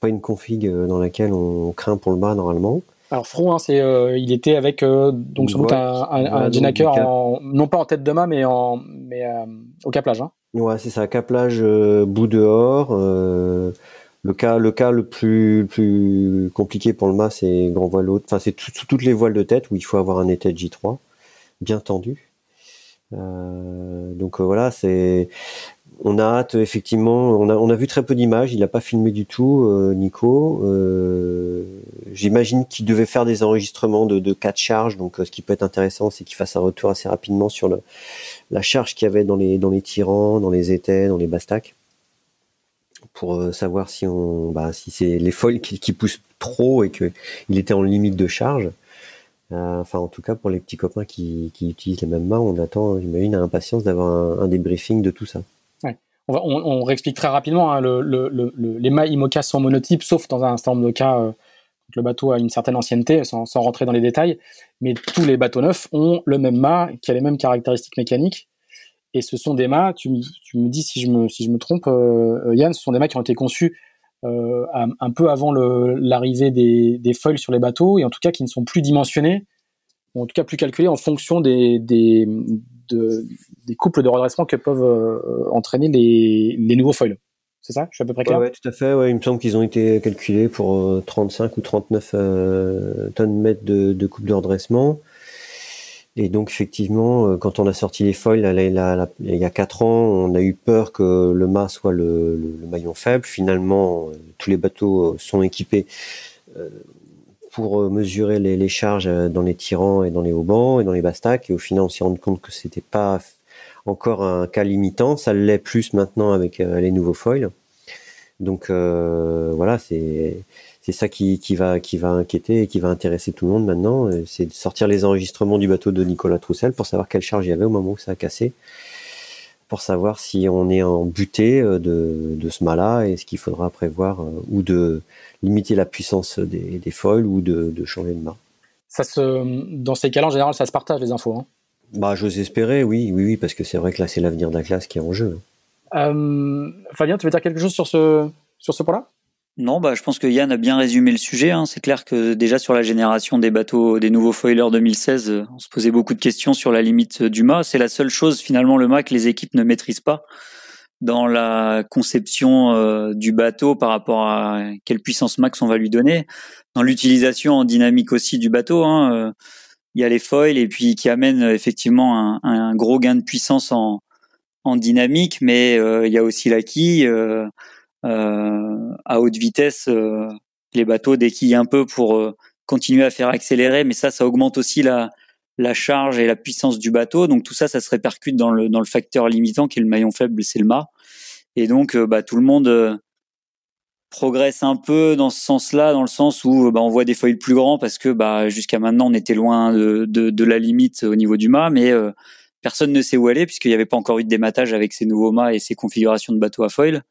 pas une config dans laquelle on craint pour le bas normalement. Alors Fro, hein, c'est, il était avec donc sans doute un, un, un non pas en tête de mât, mais en mais au caplage. Hein. Ouais, c'est ça, caplage bout dehors. Le cas, le cas le plus, plus compliqué pour le mât, c'est grand voile haute. Enfin, c'est toutes les voiles de tête où il faut avoir un état de J3 bien tendu. Euh, donc euh, voilà, c'est. On a hâte effectivement. On a, on a vu très peu d'images. Il n'a pas filmé du tout, euh, Nico. Euh, j'imagine qu'il devait faire des enregistrements de, de cas de charge. Donc, ce qui peut être intéressant, c'est qu'il fasse un retour assez rapidement sur le, la charge qu'il y avait dans les dans les tirants, dans les étais, dans les bastacs pour euh, savoir si on, bah, si c'est les foils qui, poussent trop et que il était en limite de charge. Euh, enfin, en tout cas, pour les petits copains qui, utilisent les mêmes mains, on attend, j'imagine, à impatience d'avoir un, débriefing de tout ça. On, réexplique très rapidement. Hein, le, le, le, les mâts IMOCA sont monotypes, sauf dans un certain nombre de cas le bateau a une certaine ancienneté, sans, rentrer dans les détails. Mais tous les bateaux neufs ont le même mât qui a les mêmes caractéristiques mécaniques et ce sont des mâts, tu, tu, me dis si je me, si je me trompe, euh, euh, Yann, ce sont des mâts qui ont été conçus euh, un, peu avant l'arrivée des, des foils sur les bateaux, et en tout cas qui ne sont plus dimensionnés, ou en tout cas plus calculés en fonction des, des, de, des couples de redressement que peuvent euh, entraîner les, les nouveaux foils. C'est ça? Je suis à peu près clair? ouais, tout à fait. Ouais, il me semble qu'ils ont été calculés pour 35 ou 39 tonnes mètres de, de couple de redressement. Et donc effectivement, quand on a sorti les foils il y a quatre ans, on a eu peur que le mât soit le, maillon faible. Finalement, tous les bateaux sont équipés pour mesurer les, charges dans les tirants et dans les haubans et dans les bastacs. Et au final, on s'est rendu compte que c'était pas encore un cas limitant. Ça l'est plus maintenant avec les nouveaux foils. Donc euh, voilà, c'est c'est ça qui, qui va qui va inquiéter et qui va intéresser tout le monde maintenant. Euh, c'est de sortir les enregistrements du bateau de Nicolas Troussel pour savoir quelle charge il y avait au moment où ça a cassé, pour savoir si on est en butée euh, de, de ce mât-là et ce qu'il faudra prévoir ou de limiter la puissance des, des foils ou de, de changer de mât. Ça se, dans ces cas-là, en général, ça se partage les infos. Hein. Bah, j'ose espérer, oui, oui, oui, parce que c'est vrai que là, c'est l'avenir de la classe qui est en jeu. Euh, Fabien, tu veux dire quelque chose sur ce, sur ce point-là? Non, bah, je pense que Yann a bien résumé le sujet. Hein. C'est clair que déjà sur la génération des bateaux, des nouveaux foilers 2016, euh, on se posait beaucoup de questions sur la limite du mât. C'est la seule chose finalement le mât que les équipes ne maîtrisent pas dans la conception euh, du bateau par rapport à quelle puissance max on va lui donner. Dans l'utilisation en dynamique aussi du bateau, hein, il y a les foils et puis qui amènent effectivement un, gros gain de puissance en, dynamique, mais euh, il y a aussi la euh, euh, à haute vitesse. les bateaux déquillent un peu pour continuer à faire accélérer, mais ça, ça augmente aussi la, la charge et la puissance du bateau. Donc tout ça, ça se répercute dans le, dans le facteur limitant qui est le maillon faible, c'est le mât. Et donc bah, tout le monde progresse un peu dans ce sens-là, dans le sens où bah, on voit des foils plus grands parce que bah, jusqu'à maintenant on était loin de, de, de, la limite au niveau du mât, mais Personne ne sait où aller puisqu'il n'y avait pas encore eu de dématage avec ces nouveaux mâts et ces configurations de bateaux à foil.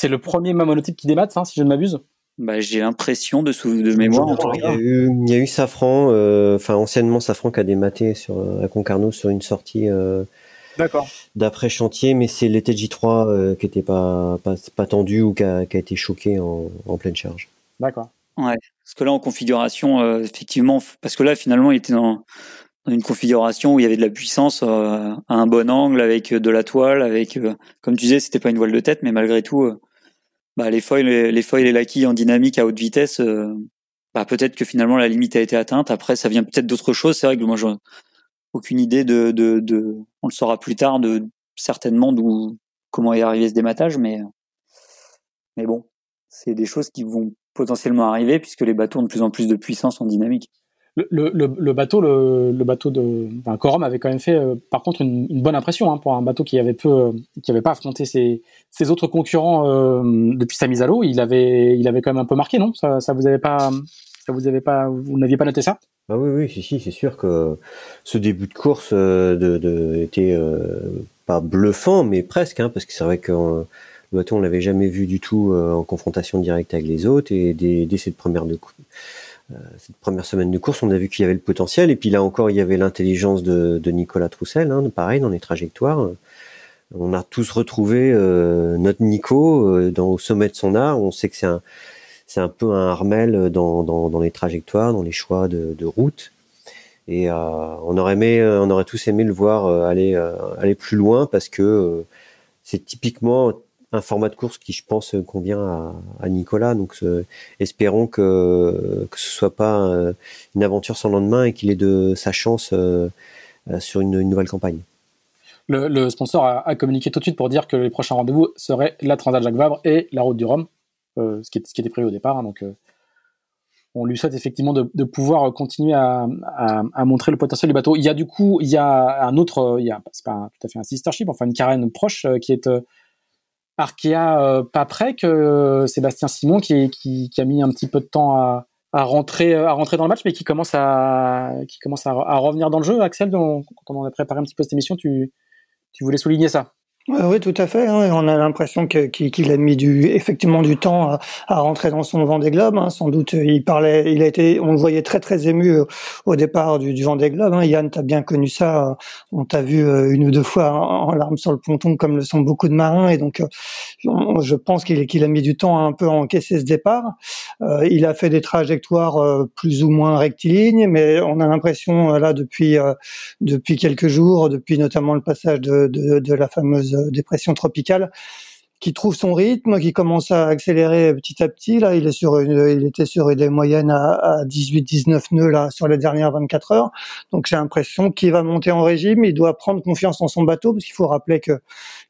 C'est le premier mât monotype qui démate, hein, si je ne m'abuse bah, J'ai l'impression de, de mémoire. Il y, a eu, il y a eu Safran, euh, enfin anciennement Safran qui a dématé sur, à Concarneau sur une sortie euh, d'après chantier, mais c'est l'été J3 euh, qui n'était pas, pas, pas, tendu ou qui a, qui a été choqué en, en pleine charge. D'accord. Ouais, parce que là en configuration, effectivement, parce que là finalement il était dans une configuration où il y avait de la puissance euh, à un bon angle avec de la toile avec euh, comme tu disais c'était pas une voile de tête mais malgré tout euh, bah, les foils les foils et la quille en dynamique à haute vitesse bah, peut-être que finalement la limite a été atteinte. Après ça vient peut-être d'autres choses c'est vrai que moi j'ai aucune idée de, on le saura plus tard certainement d'où comment est arrivé ce dématage mais mais bon c'est des choses qui vont potentiellement arriver puisque les bateaux ont de plus en plus de puissance en dynamique le, bateau, le, le bateau de Corum avait quand même fait, euh, par contre, une, bonne impression hein, pour un bateau qui avait peu, euh, qui avait pas affronté ses, autres concurrents euh, depuis sa mise à l'eau. Il avait, il avait quand même un peu marqué, non? Ça, vous n'aviez pas noté ça? Bah oui, oui, c'est sûr que ce début de course était pas bluffant, mais presque, hein, parce que c'est vrai que le bateau on l'avait jamais vu du tout en confrontation directe avec les autres et dès, dès cette première de euh, cette première semaine de course, on a vu qu'il y avait le potentiel. Et puis là encore, il y avait l'intelligence de, Nicolas Troussel, hein, pareil, dans les trajectoires. On a tous retrouvé euh, notre Nico euh, dans, au sommet de son art. On sait que c'est un, c'est un peu un Armel dans, dans, les trajectoires, dans les choix de, route. Et on aurait aimé, on aurait tous aimé le voir aller aller plus loin parce que c'est typiquement un format de course qui, je pense, convient à, Nicolas. Donc, euh, espérons que que ce soit pas euh, une aventure sans lendemain et qu'il ait de sa chance euh, sur une, nouvelle campagne. Le, sponsor a, communiqué tout de suite pour dire que les prochains rendez-vous seraient la Transat Jacques Vabre et la Route du Rhum, ce, qui, était prévu au départ. Hein, donc, on lui souhaite effectivement de, pouvoir continuer à, montrer le potentiel du bateau. Il y a du coup, il y a un autre, il y c'est pas tout à fait un sister ship, enfin une carène proche qui est Arkea euh, que euh, Sébastien Simon qui, a mis un petit peu de temps à, à, rentrer dans le match mais qui commence à qui à, revenir dans le jeu Axel quand on a préparé un petit peu cette émission tu voulais souligner ça? Oui, tout à fait. Hein. On a l'impression qu'il a mis du, effectivement du temps à, rentrer dans son Vendée Globe. Hein. Sans doute, il parlait, il a été, on le voyait très très ému euh, au départ du, du Vendée Globe. Hein. Yann, t'as bien connu ça. On t'a vu euh, une ou deux fois en, larmes sur le ponton, comme le sont beaucoup de marins. Et donc, euh, je pense qu'il a mis du temps à un peu encaisser ce départ. il a fait des trajectoires plus ou moins rectilignes, mais on a l'impression là depuis depuis quelques jours, depuis notamment le passage de la fameuse dépression tropicale qui trouve son rythme, qui commence à accélérer petit à petit. Là, il est sur il était sur des moyennes à, 18-19 nœuds là sur les dernières 24 heures. Donc j'ai l'impression qu'il va monter en régime. Il doit prendre confiance en son bateau parce qu'il faut rappeler que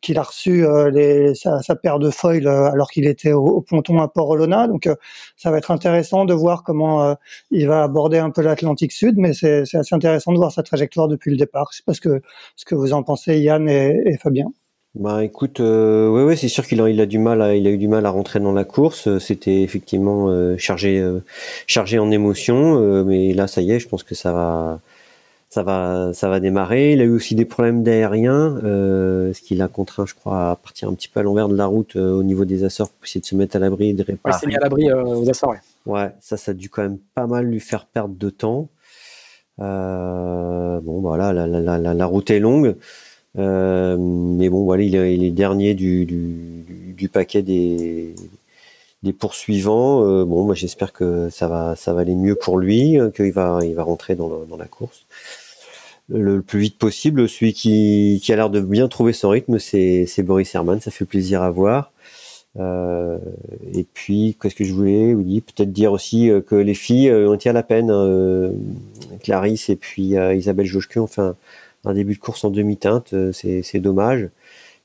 qu'il a reçu euh, sa, paire de foils euh, alors qu'il était au, ponton à Port-Olona. Donc euh, ça va être intéressant de voir comment il va aborder un peu l'Atlantique Sud, mais c'est assez intéressant de voir sa trajectoire depuis le départ. Je sais pas ce que ce que vous en pensez, Yann et Fabien. Bah écoute, euh, ouais, ouais c'est sûr qu'il a, il a du mal, à, il a eu du mal à rentrer dans la course. C'était effectivement euh, chargé, euh, chargé en émotion, euh, mais là ça y est, je pense que ça va, ça va, ça va démarrer. Il a eu aussi des problèmes d'aérien, ce qui l'a contraint, je crois, à partir un petit peu à l'envers de la route au niveau des Açores pour essayer de se mettre à l'abri et de réparer. Ouais, mis à l'abri aux Açores. Ouais. ouais, ça, ça a dû quand même pas mal lui faire perdre de temps. bon, voilà, la, la, la, la route est longue. Euh, mais bon, voilà, il est, dernier du, paquet des, poursuivants. Euh, bon, moi, j'espère que ça va, ça va aller mieux pour lui, euh, qu'il va, il va rentrer dans, la course le, plus vite possible. Celui qui, a l'air de bien trouver son rythme, c'est, Boris Herman. Ça fait plaisir à voir. Et puis, qu'est-ce que je voulais dire Peut-être dire aussi que les filles ont été à la peine. Clarisse et puis Isabelle Joschke ont fait un début de course en demi-teinte, euh, c'est dommage.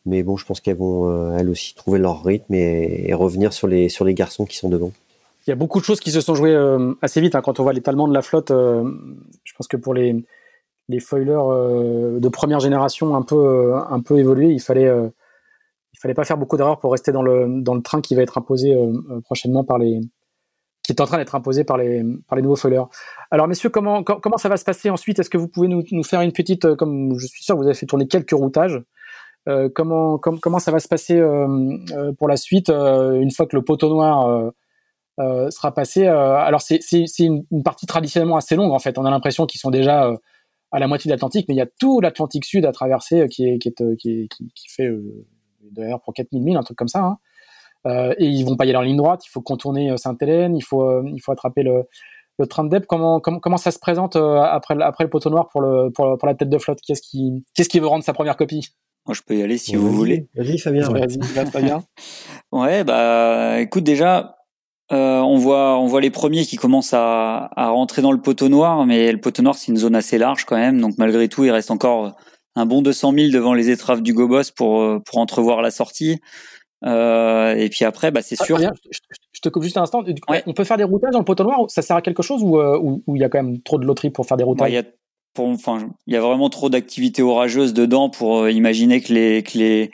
Mais bon, je pense qu'elles vont euh, elles aussi trouver leur rythme et, revenir sur les, garçons qui sont devant. Il y a beaucoup de choses qui se sont jouées euh, assez vite hein, quand on voit l'étalement de la flotte. je pense que pour les, foilers de première génération un peu, évolués, il fallait, fallait pas faire beaucoup d'erreurs pour rester dans le train qui va être imposé prochainement par les, qui est en train d'être imposé par les, nouveaux followers. Alors, messieurs, comment, ça va se passer ensuite? Est-ce que vous pouvez nous, faire une petite, euh, comme je suis sûr, vous avez fait tourner quelques routages. Euh, comment, ça va se passer euh, pour la suite une fois que le poteau noir sera passé Alors, c'est une, partie traditionnellement assez longue, en fait. On a l'impression qu'ils sont déjà à la moitié de l'Atlantique, mais il y a tout l'Atlantique Sud à traverser qui, est, qui, est, fait d'ailleurs pour 4000 milles, un truc comme ça. Hein. Euh, et ils vont pas y aller en ligne droite. Il faut contourner euh, Sainte-Hélène. Il faut euh, il faut attraper le, le train de Dep. Comment, comment comment ça se présente après après le poteau noir pour le pour, pour la tête de flotte? Qu'est-ce qui qu'est-ce qui veut rendre sa première copie? Moi, je peux y aller si vous voulez. Vas-y, Fabien. Vas-y, Fabien. ouais, bah, écoute, déjà, euh, on voit, on voit les premiers qui commencent à, à rentrer dans le poteau noir, mais le poteau noir, c'est une zone assez large quand même. Donc, malgré tout, il reste encore un bon 200 000 devant les étraves du Gobos pour, pour entrevoir la sortie. Euh, et puis après, bah, c'est ah, sûr. je, te coupe juste un instant. On peut faire des routages dans le poteau noir Ça sert à quelque chose ou euh, il y a quand même trop de loterie pour faire des routages Il y a enfin, il y a vraiment trop d'activités orageuses dedans pour euh, imaginer que les, que les,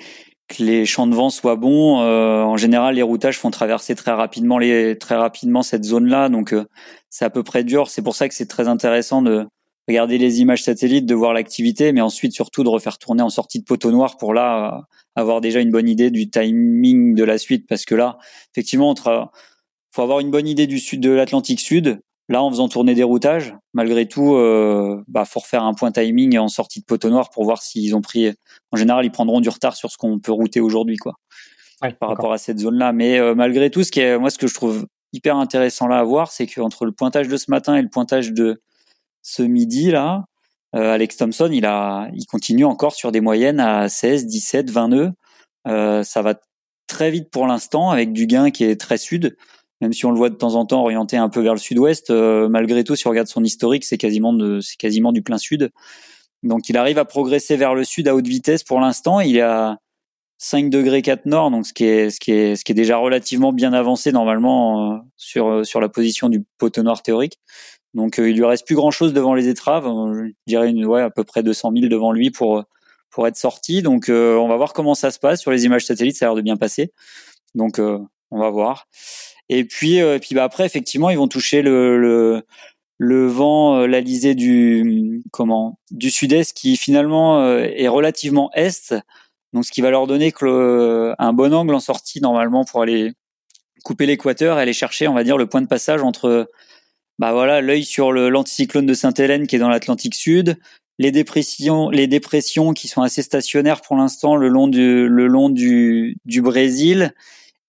que les champs de vent soient bons. en général, les routages font traverser très rapidement les, très rapidement cette zone-là, donc c'est à peu près dur. C'est pour ça que c'est très intéressant de regarder les images satellites, de voir l'activité, mais ensuite surtout de refaire tourner en sortie de poteau noir pour là avoir déjà une bonne idée du timing de la suite parce que là, effectivement, il faut avoir une bonne idée du sud de l'Atlantique Sud. Là, en faisant tourner des routages, malgré tout, euh, bah, faut refaire un point timing en sortie de poteau noir pour voir s'ils ont pris. En général, ils prendront du retard sur ce qu'on peut router aujourd'hui, quoi, par rapport à cette zone-là. Mais euh, malgré tout, ce qui est, moi, ce que je trouve hyper intéressant là à voir, c'est qu'entre le pointage de ce matin et le pointage de ce midi là, euh, Alex Thompson, il a, il continue encore sur des moyennes à 16, 17, 20 nœuds. Euh, ça va très vite pour l'instant avec du gain qui est très sud. Même si on le voit de temps en temps orienté un peu vers le sud-ouest, euh, malgré tout, si on regarde son historique, c'est quasiment c'est quasiment du plein sud. Donc il arrive à progresser vers le sud à haute vitesse pour l'instant. Il est à 5 degrés 4 nord, donc ce qui est ce qui est ce qui est déjà relativement bien avancé normalement sur sur la position du poteau nord théorique. Donc euh, il lui reste plus grand chose devant les étraves. Euh, je dirais une, ouais, à peu près 200 000 devant lui pour pour être sorti. Donc euh, on va voir comment ça se passe sur les images satellites. Ça a l'air de bien passer. Donc on va voir. Et puis et puis bah après effectivement ils vont toucher le, le le vent, l'alisé du comment du sud-est qui finalement est relativement est, donc ce qui va leur donner que un bon angle en sortie normalement pour aller couper l'équateur aller chercher, on va dire, le point de passage entre bah voilà, l'œil sur l'anticyclone de Sainte-Hélène qui est dans l'Atlantique Sud, les dépressions, les dépressions qui sont assez stationnaires pour l'instant le long du le long du, du Brésil,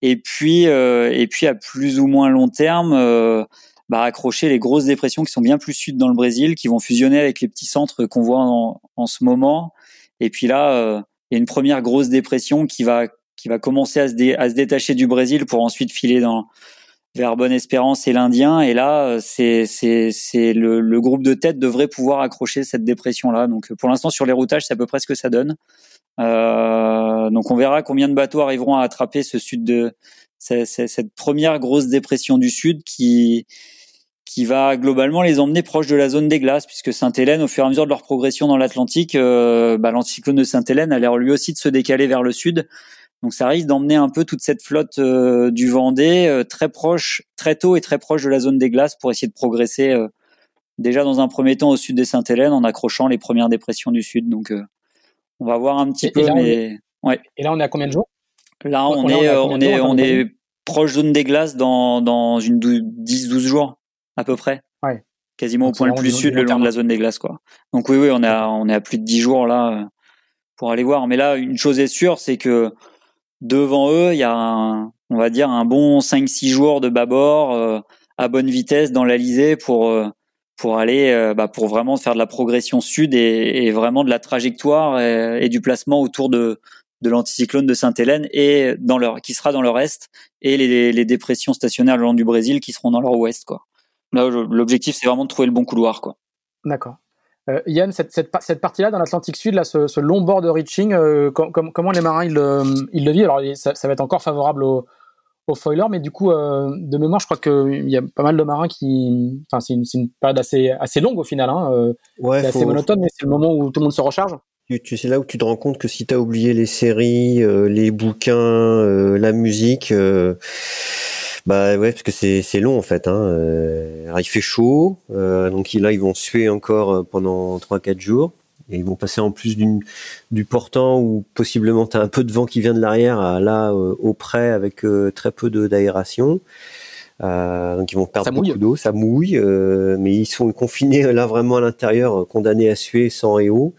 et puis euh, et puis à plus ou moins long terme, euh, bah accrocher les grosses dépressions qui sont bien plus sud dans le Brésil, qui vont fusionner avec les petits centres qu'on voit en, en ce moment. Et puis là, euh, il y a une première grosse dépression qui va qui va commencer à se, à se détacher du Brésil pour ensuite filer dans vers Bonne Espérance et l'Indien. Et là, c'est c'est c'est le, le, groupe de tête devrait pouvoir accrocher cette dépression là. Donc pour l'instant sur les routages, c'est à peu près ce que ça donne. Euh, donc on verra combien de bateaux arriveront à attraper ce sud de cette première grosse dépression du sud qui qui va globalement les emmener proche de la zone des glaces, puisque Sainte-Hélène, au fur et à mesure de leur progression dans l'Atlantique, euh, bah, l'anticyclone de Sainte-Hélène a l'air lui aussi de se décaler vers le sud. Donc ça risque d'emmener un peu toute cette flotte euh, du Vendée euh, très proche, très tôt et très proche de la zone des glaces pour essayer de progresser euh, déjà dans un premier temps au sud des Sainte-Hélène en accrochant les premières dépressions du sud. Donc on va voir un petit peu. mais... ouais. et là on est à combien de jours? Là on, est on est on est proche zone des glaces dans dans une 10-12 jours à peu près. Ouais. Quasiment au point le plus sud, le long de la zone des glaces quoi. Donc oui oui on est à, on est à plus de 10 jours là pour aller voir. Mais là une chose est sûre c'est que devant eux, il y a un, on va dire un bon 5-6 jours de bâbord euh, à bonne vitesse dans l'Alizé pour euh, pour aller euh, bah, pour vraiment faire de la progression sud et, et vraiment de la trajectoire et, du placement autour de de l'anticyclone de Sainte-Hélène et dans leur qui sera dans leur est et les, les dépressions stationnaires le long du Brésil qui seront dans leur ouest quoi. Là l'objectif c'est vraiment de trouver le bon couloir quoi. D'accord. Euh, Yann, cette, cette, cette partie-là dans l'Atlantique Sud, là, ce, ce, long bord de reaching, euh, com comment les marins ils, ils, le vivent? Alors, ça, ça, va être encore favorable aux au foilers, mais du coup, euh, de mémoire, je crois qu'il y a pas mal de marins qui. Enfin, c'est une, une, période assez, assez longue au final. Hein, ouais, c'est assez monotone, mais c'est le moment où tout le monde se recharge. C'est là où tu te rends compte que si tu as oublié les séries, euh, les bouquins, la musique bah ouais, parce que c'est c'est long en fait. Hein. Euh, alors, il fait chaud, euh, donc là ils vont suer encore euh, pendant 3-4 jours. Et ils vont passer en plus d'une du portant où possiblement tu as un peu de vent qui vient de l'arrière à là au près avec très peu d'aération. Euh, donc ils vont perdre beaucoup d'eau, ça mouille, euh, mais ils sont confinés là vraiment à l'intérieur, condamnés à suer sans et eau.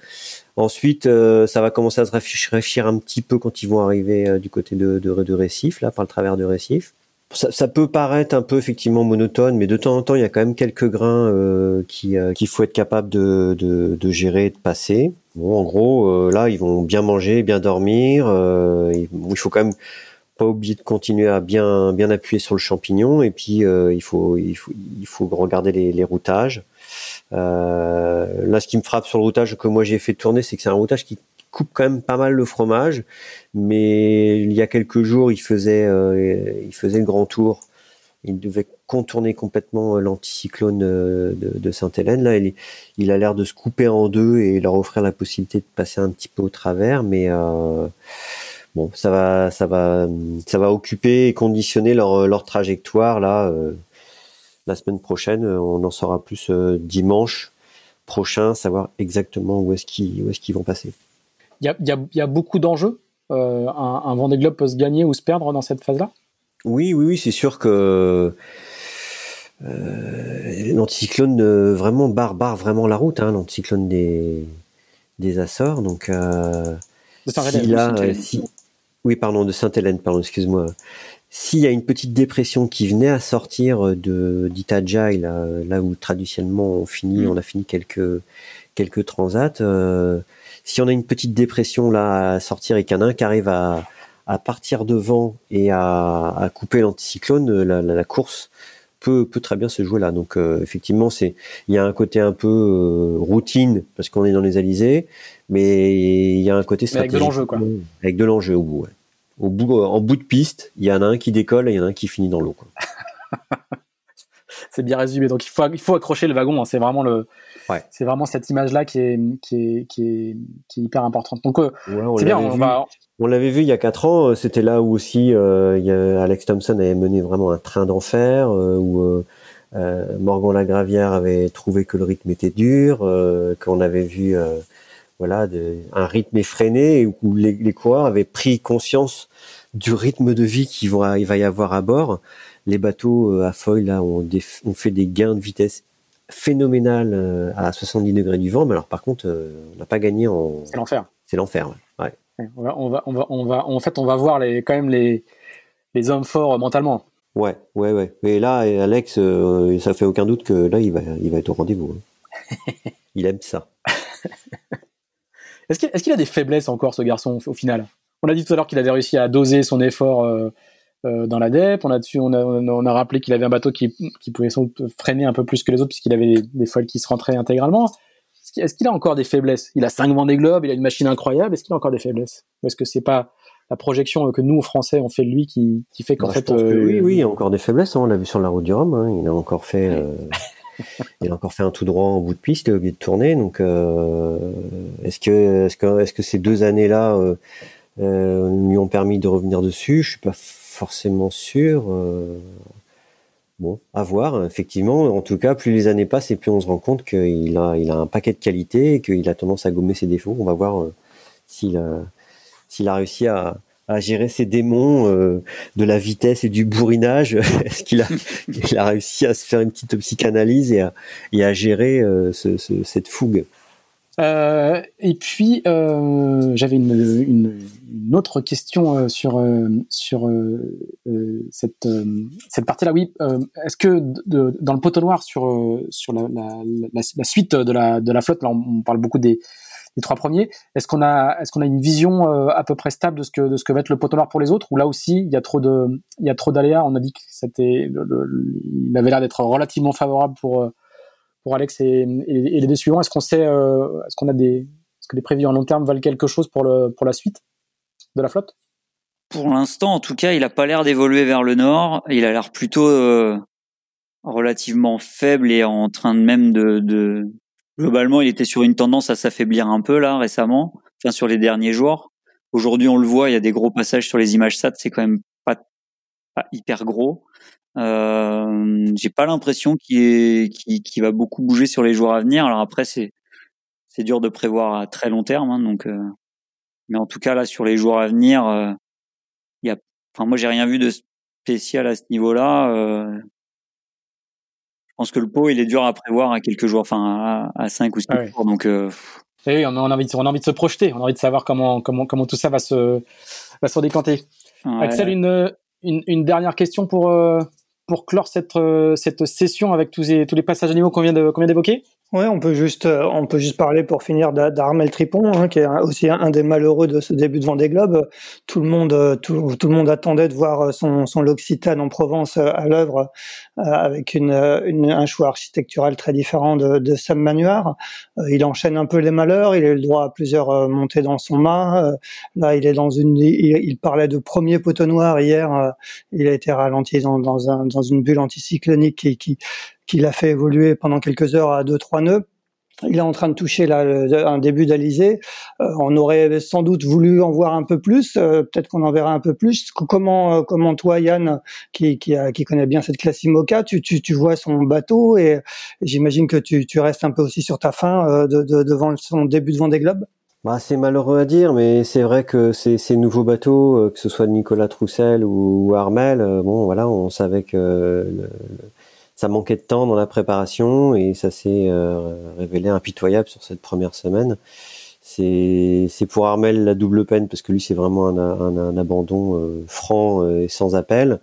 Ensuite, ça va commencer à se réfléchir un petit peu quand ils vont arriver du côté de, de, de Récif, là par le travers de Récif ça, ça, peut paraître un peu effectivement monotone, mais de temps en temps, il y a quand même quelques grains euh, qui euh, qu'il faut être capable de, de, de, gérer, de passer. Bon, en gros, euh, là, ils vont bien manger, bien dormir. Euh, il faut quand même pas oublier de continuer à bien bien appuyer sur le champignon, et puis il faut il faut il faut regarder les, les routages. là, ce qui me frappe sur le routage que moi j'ai fait tourner, c'est que c'est un routage qui coupe quand même pas mal le fromage, mais il y a quelques jours, il faisait, euh, il faisait le grand tour. Il devait contourner complètement euh, l'anticyclone euh, de, Sainte-Hélène. Là, il, a l'air de se couper en deux et leur offrir la possibilité de passer un petit peu au travers, mais bon, ça va, ça va, ça va occuper et conditionner leur, leur trajectoire là. La semaine prochaine, on en saura plus dimanche prochain, savoir exactement où est-ce qu'ils, est-ce qu'ils vont passer il y a, beaucoup d'enjeux. Euh, un, un Vendée Globe peut se gagner ou se perdre dans cette phase-là? Oui, oui, oui, c'est sûr que euh, l'anticyclone euh, vraiment barre, barre vraiment la route, hein, l'anticyclone des, des Açores. Donc, euh, si oui, pardon, de Sainte-Hélène, pardon, excuse-moi. S'il y a une petite dépression qui venait à sortir de d'Itajai, là, là où traditionnellement on finit, mm. on a fini quelques quelques transats. Euh, si on a une petite dépression là à sortir et qu'il y en a un qui arrive à, à partir devant et à, à couper l'anticyclone, la, la, la, course peut, peut très bien se jouer là. Donc euh, effectivement, c'est il y a un côté un peu euh, routine parce qu'on est dans les alizés, mais il y a un côté stratégique avec de l'enjeu quoi. Avec de l'enjeu au bout. Ouais. Au bout, en bout de piste, il y en a un qui décolle et il y en a un qui finit dans l'eau. c'est bien résumé. Donc il faut, il faut accrocher le wagon. Hein. C'est vraiment le, ouais. c'est vraiment cette image-là qui est, qui est, qui est, qui est hyper importante. Donc euh, c'est bien. On, va... on l'avait vu il y a quatre ans. Euh, c'était là où aussi euh, il y a Alex Thompson avait mené vraiment un train d'enfer euh, où euh, Morgan Lagravière avait trouvé que le rythme était dur, qu'on avait vu voilà de, un rythme effréné où les, les coureurs avaient pris conscience du rythme de vie qu'il va, il va y avoir à bord les bateaux euh, à foil là ont, fait des gains de vitesse phénoménal euh, à 70 degrés du vent, mais alors par contre, euh, on n'a pas gagné en. C'est l'enfer. C'est l'enfer, ouais. On va, on va, on va, on va, en fait, on va voir les, quand même les, les hommes forts mentalement. Ouais, ouais, ouais. Mais là, Alex, ça fait aucun doute que là, il va, il va être au rendez-vous. Hein. il aime ça. est-ce qu'il, a des faiblesses encore, ce garçon, au final? On a dit tout à l'heure qu'il avait réussi à doser son effort euh, euh, dans la DEP. On a, dessus, on a, on a rappelé qu'il avait un bateau qui, qui pouvait freiner un peu plus que les autres puisqu'il avait des, foils qui se rentraient intégralement. Est-ce qu'il a encore des faiblesses? Il a cinq des globes, il a une machine incroyable. Est-ce qu'il a encore des faiblesses? Ou est-ce que c'est pas la projection que nous, Français, on fait de lui qui, qui fait qu'en bah, fait. Euh, oui, oui, il a encore des faiblesses. Hein. On l'a vu sur la route du Rhum. Hein. Il a encore fait. Euh, il a encore fait un tout droit en bout de piste au lieu de tourner. Donc, euh, est-ce que, est-ce que, est-ce que ces deux années-là euh, lui ont permis de revenir dessus? Je suis pas forcément sûr. Bon, à voir, effectivement. En tout cas, plus les années passent et plus on se rend compte qu'il a, il a un paquet de qualités et qu'il a tendance à gommer ses défauts. On va voir s'il a a réussi à, gérer ses démons euh, de la vitesse et du bourrinage. Est-ce qu'il a, réussi à se faire une petite psychanalyse et à, et à gérer euh, cette fougue? Euh, et puis j'avais une, autre question sur sur cette cette partie-là. Oui, est-ce que dans le poteau noir sur sur la, la, suite de la de la flotte, là on parle beaucoup des les trois premiers. Est-ce qu'on a, est-ce qu'on a une vision euh, à peu près stable de ce que de ce que va être le poteau noir pour les autres? Ou là aussi, il y a trop de, il y a trop d'aléas. On a dit que c'était, il avait l'air d'être relativement favorable pour euh, pour Alex et, les deux suivants. Est-ce qu'on sait, euh, est-ce qu'on a des, est-ce que les prévisions à long terme valent quelque chose pour le pour la suite de la flotte? Pour l'instant, en tout cas, il n'a pas l'air d'évoluer vers le nord. Il a l'air plutôt relativement faible et en train de même de, de, Globalement, il était sur une tendance à s'affaiblir un peu là récemment, enfin sur les derniers jours. Aujourd'hui, on le voit, il y a des gros passages sur les images SAT, c'est quand même pas, pas hyper gros. Euh, j'ai pas l'impression qu'il qu va beaucoup bouger sur les jours à venir. Alors après, c'est c'est dur de prévoir à très long terme, hein, donc. Euh, mais en tout cas là, sur les jours à venir, euh, il y a. Enfin, moi, j'ai rien vu de spécial à ce niveau-là. Euh, je pense que le pot, il est dur à prévoir à quelques jours, enfin à, 5 ou 6 ah jours. Donc, euh... Et oui, on a, envie de, on a envie de se projeter, on a envie de savoir comment, comment, comment tout ça va se, va se décanter. Axel, une, une, une, dernière question pour, euh, pour clore cette, euh, cette session avec tous les, tous les passages animaux qu'on vient d'évoquer Ouais, on peut juste, euh, on peut juste parler pour finir d'Armel Tripon, hein, qui est aussi un, des malheureux de ce début de Vendée Globe. Tout le monde, euh, tout, le monde attendait de voir son, son L'Occitane en Provence à l'œuvre, avec une, une, un choix architectural très différent de, de Sam Manuard. il enchaîne un peu les malheurs. Il a le droit à plusieurs montées dans son mât. là, il est dans une, il, parlait de premier poteau noir hier. il a été ralenti dans, dans, un, dans une bulle anticyclonique qui, qui qui l'a fait évoluer pendant quelques heures à 2-3 nœuds. Il est en train de toucher là, un début d'Alizé. Euh, on aurait sans doute voulu en voir un peu plus. Euh, peut-être qu'on en verra un peu plus. Comment, euh, comment toi, Yann, qui, qui, connaît bien cette classe IMOCA, tu, tu, vois son bateau et, j'imagine que tu, tu restes un peu aussi sur ta fin de, de, devant son début de Vendée Globe? Bah, c'est malheureux à dire, mais c'est vrai que ces, ces nouveaux bateaux, que ce soit Nicolas Troussel ou, Armel, bon, voilà, on savait que le, ça manquait de temps dans la préparation et ça s'est euh, révélé impitoyable sur cette première semaine. C'est c'est pour Armel la double peine parce que lui c'est vraiment un, un, un abandon euh, franc et sans appel.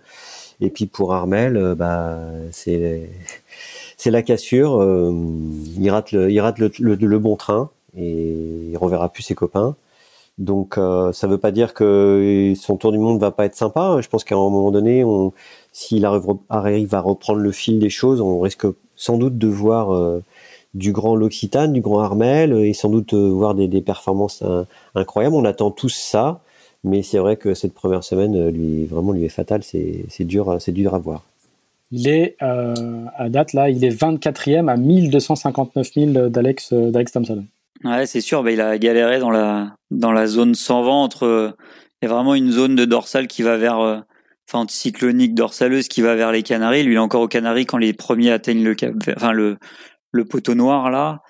Et puis pour Armel, euh, bah c'est c'est la cassure. il rate le il rate le, le, bon train et il reverra plus ses copains. Donc ça veut pas dire que son tour du monde va pas être sympa. Je pense qu'à un moment donné, on, s'il arrive, à reprendre le fil des choses, on risque sans doute de voir euh, du grand L'Occitane, du grand Armel, et sans doute euh, voir des, performances incroyables. On attend tous ça, mais c'est vrai que cette première semaine, euh, lui, vraiment, lui est fatale. C'est dur, c'est dur à voir. Il est à date là, il est 24e à 1259 000 d'Alex d'Alex Thompson. Ouais, c'est sûr. Bah, il a galéré dans la dans la zone sans vent entre. Il y a vraiment une zone de dorsale qui va vers enfin anticyclonique dorsaleuse qui va vers les Canaries. Lui, il est encore aux Canaries quand les premiers atteignent le cap, enfin le le poteau noir là.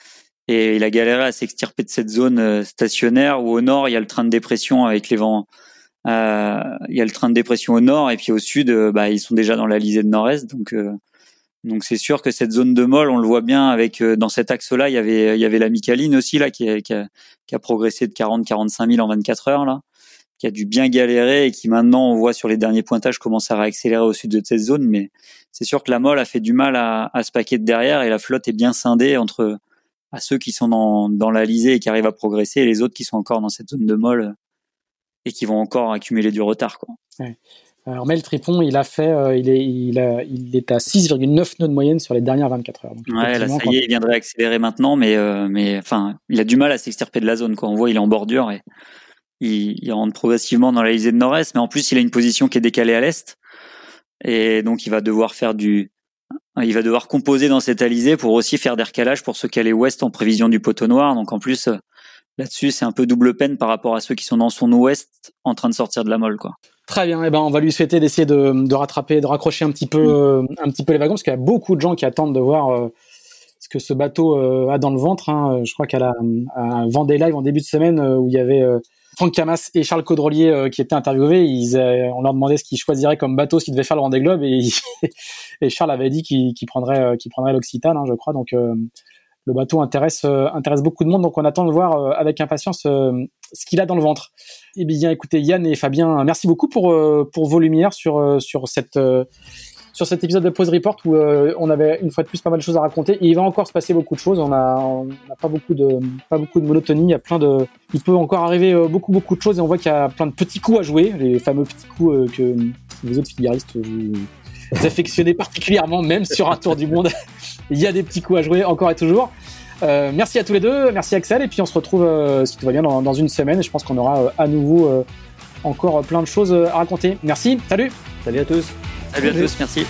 Et il a galéré à s'extirper de cette zone euh, stationnaire où au nord il y a le train de dépression avec les vents. Euh, il y a le train de dépression au nord et puis au sud, euh, bah, ils sont déjà dans la lisée de nord-est. Donc donc c'est sûr que cette zone de molle, on le voit bien avec dans cet axe-là, il y avait il y avait la Micaline aussi là qui qui a, qui a progressé de 40-45 000 en 24 heures là qui a dû bien galérer et qui maintenant on voit sur les derniers pointages commence à réaccélérer au sud de cette zone. Mais c'est sûr que la molle a fait du mal à, à se paquer de derrière et la flotte est bien scindée entre à ceux qui sont dans, dans l'Alizé et qui arrivent à progresser et les autres qui sont encore dans cette zone de molle et qui vont encore accumuler du retard. Quoi. Alors Mel Tripon, il a fait, euh, il, est, il, a, il est à 6,9 nœuds de moyenne sur les dernières 24 heures. ouais, là, ça y est, il viendrait accélérer maintenant, mais, euh, mais enfin, il a du mal à s'extirper de la zone. Quoi. On voit, il est en bordure et il, rentre progressivement dans la lisée de nord-est, mais en plus, il a une position qui est décalée à l'est, et donc il va devoir faire du, il va devoir composer dans cette alizée pour aussi faire des recalages pour se caler ouest en prévision du poteau noir. Donc en plus, là-dessus, c'est un peu double peine par rapport à ceux qui sont dans son ouest en train de sortir de la molle, quoi. Très bien. Eh ben, on va lui souhaiter d'essayer de, rattraper, de raccrocher un petit peu, euh, un petit peu les wagons, parce qu'il y a beaucoup de gens qui attendent de voir euh, ce que ce bateau euh, a dans le ventre. Hein. Je crois qu'à la à Vendée Live en début de semaine où il y avait Franck Camas et Charles Caudrelier qui étaient interviewés, ils, on leur demandait ce qu'ils choisiraient comme bateau s'ils devaient faire le Vendée Globe, et, Charles avait dit qu'il prendrait, qu'il prendrait l'Occitane, hein, je crois. Donc le bateau intéresse beaucoup de monde, donc on attend de voir avec impatience ce qu'il a dans le ventre. Eh bien, écoutez, Yann et Fabien, merci beaucoup pour, euh, vos lumières sur, euh, cette, euh, sur cet épisode de Pause Report où on avait une fois de plus pas mal de choses à raconter. Et il va encore se passer beaucoup de choses. On a, on pas beaucoup de, pas beaucoup de monotonie. Il y a plein de, il peut encore arriver beaucoup, beaucoup de choses et on voit qu'il y a plein de petits coups à jouer, les fameux petits coups que vous autres filiaristes vous, affectionnez particulièrement, même sur un tour du monde. il y a des petits coups à jouer encore et toujours. Euh, merci à tous les deux, merci Axel, et puis on se retrouve, euh, si tout va bien, dans, une semaine, je pense qu'on aura euh, à nouveau encore plein de choses à raconter. Merci, salut Salut à tous à tous, merci